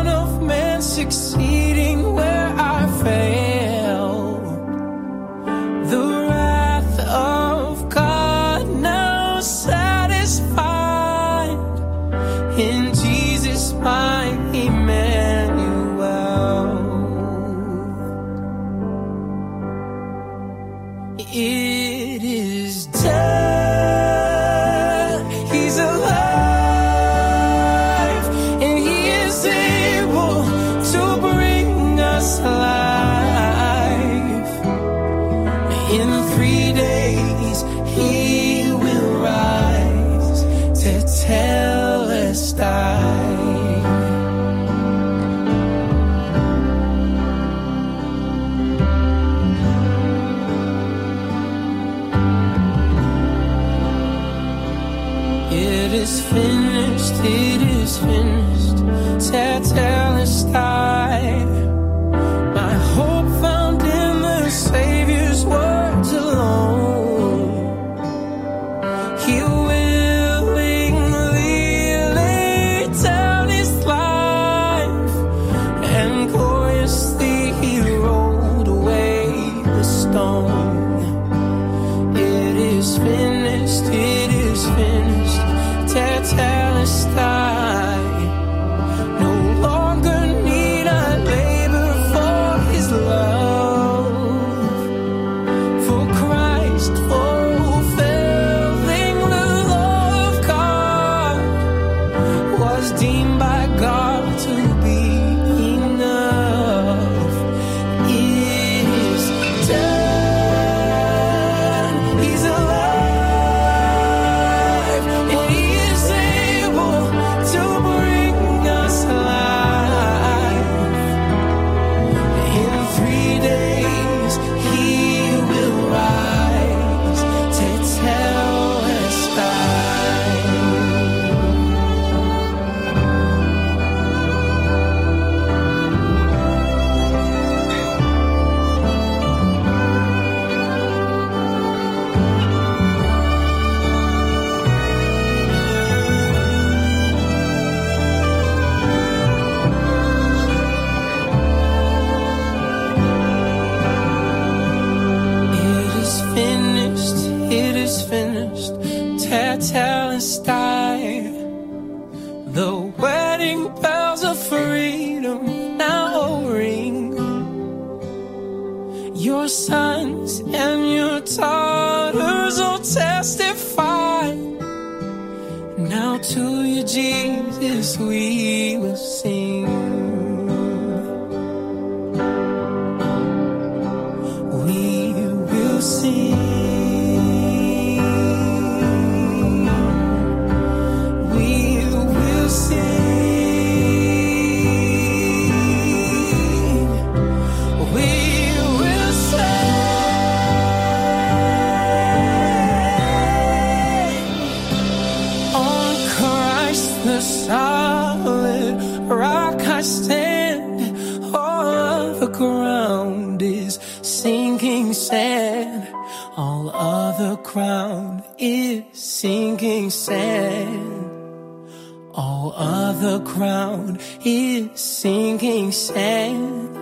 ground is sinking sand.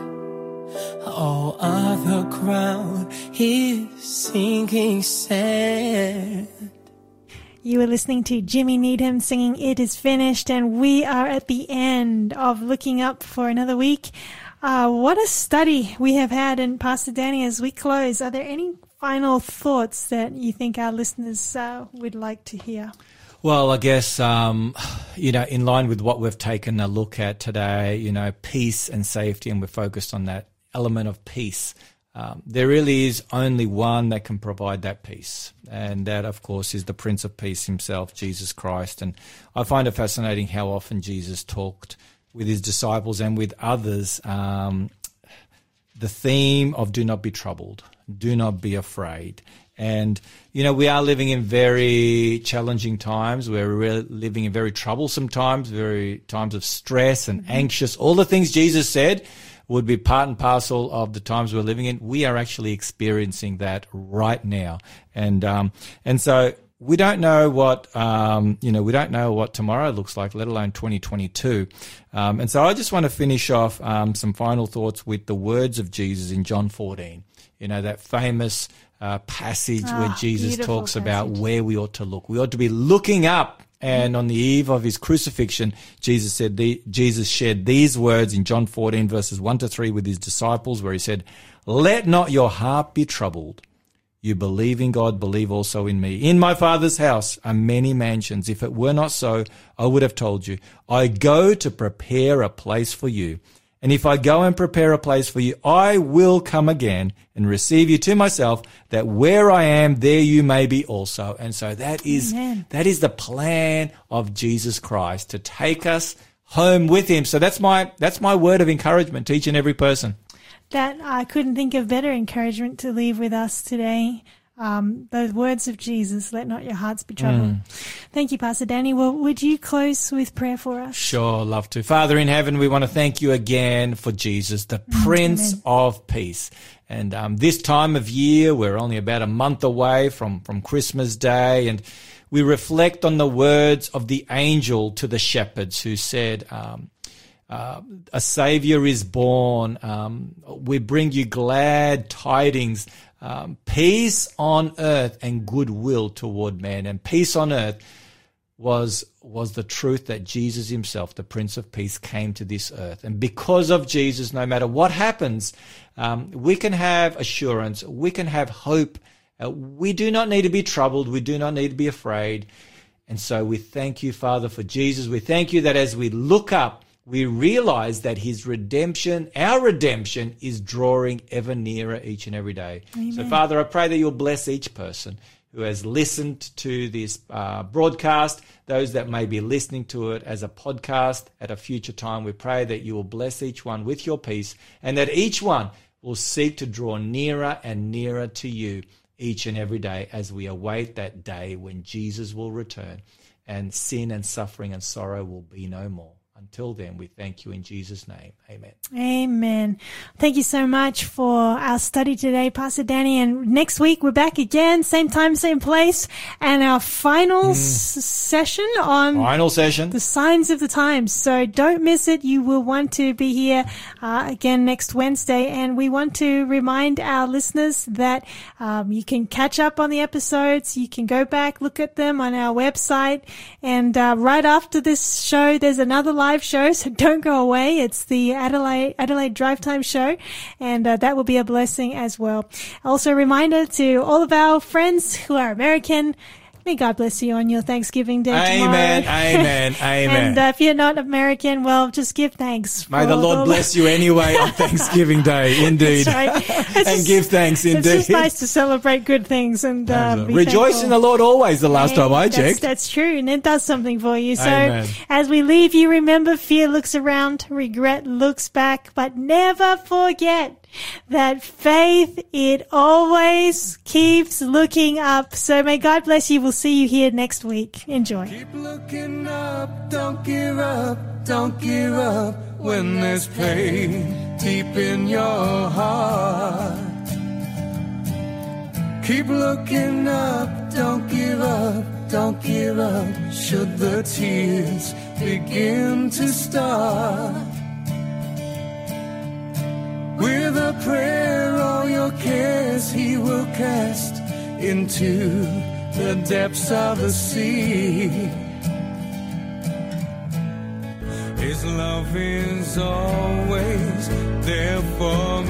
All other ground is sinking sand. You are listening to Jimmy Needham singing It Is Finished, and we are at the end of looking up for another week. Uh, what a study we have had. And Pastor Danny, as we close, are there any final thoughts that you think our listeners uh, would like to hear? Well, I guess, um, you know, in line with what we've taken a look at today, you know, peace and safety, and we're focused on that element of peace. Um, there really is only one that can provide that peace, and that, of course, is the Prince of Peace himself, Jesus Christ. And I find it fascinating how often Jesus talked with his disciples and with others um, the theme of do not be troubled, do not be afraid. And, you know, we are living in very challenging times. We're really living in very troublesome times, very times of stress and anxious. All the things Jesus said would be part and parcel of the times we're living in. We are actually experiencing that right now. And, um, and so we don't know what, um, you know, we don't know what tomorrow looks like, let alone 2022. Um, and so I just want to finish off, um, some final thoughts with the words of Jesus in John 14. You know, that famous, uh, passage where Ah, Jesus beautiful talks about where we ought to look. We ought to be looking up. And on the eve of his crucifixion, Jesus said, the, Jesus shared these words in John 14 verses 1 to 3 with his disciples where he said, let not your heart be troubled. You believe in God, believe also in me. In my father's house are many mansions. If it were not so, I would have told you. I go to prepare a place for you. And if I go and prepare a place for you, I will come again and receive you to myself, that where I am, there you may be also. And so that is, Amen. that is the plan of Jesus Christ to take us home with him. So that's my, that's my word of encouragement to each and every person. That I couldn't think of better encouragement to leave with us today. Um, the words of Jesus, let not your hearts be troubled. Mm. Thank you, Pastor Danny. Well, would you close with prayer for us? Sure, love to. Father in heaven, we want to thank you again for Jesus, the Prince amen. of Peace. And um, this time of year, we're only about a month away from, from Christmas Day, and we reflect on the words of the angel to the shepherds who said, um, uh, a savior is born. Um, we bring you glad tidings, um, peace on earth and goodwill toward men. And peace on earth was was the truth that Jesus himself, the Prince of Peace, came to this earth. And because of Jesus, no matter what happens, um, we can have assurance, we can have hope. Uh, we do not need to be troubled. We do not need to be afraid. And so we thank you, Father, for Jesus. We thank you that as we look up, we realize that his redemption, our redemption, is drawing ever nearer each and every day. So, Father, I pray that you'll bless each person who has listened to this uh, broadcast, those that may be listening to it as a podcast at a future time. We pray that you will bless each one with your peace and that each one will seek to draw nearer and nearer to you each and every day as we await that day when Jesus will return and sin and suffering and sorrow will be no more. Until then, we thank you in Jesus' name. Amen. Amen. Thank you so much for our study today, Pastor Danny. And next week we're back again, same time, same place, and our final s- session on Final session. the signs of the times. So don't miss it. You will want to be here uh, again next Wednesday. And we want to remind our listeners that um, you can catch up on the episodes. You can go back, look at them on our website. And uh, right after this show, there's another live show. So don't go away. It's the Adelaide, Adelaide Drive Time show. And uh, that will be a blessing as well. Also a reminder to all of our friends who are American. May God bless you on your Thanksgiving Day Amen, tomorrow. amen, amen. and uh, if you're not American, well, just give thanks. May the Lord all- bless you anyway on Thanksgiving Day, indeed. That's right. And just- give thanks indeed. It's just nice to celebrate good things and uh, be Rejoice thankful. in the Lord always, the last time I That's- checked. That's true, and it does something for you. So, Amen. as we leave you, remember fear looks around, regret looks back, but never forget that faith, it always keeps looking up. So, may God bless you. We'll see you here next week. Enjoy. Keep looking up, don't give up, don't give up when there's pain deep in your heart. Keep looking up, don't give up, don't give up. Should the tears begin to start. With a prayer, all your cares he will cast into the depths of the sea. His love is always there for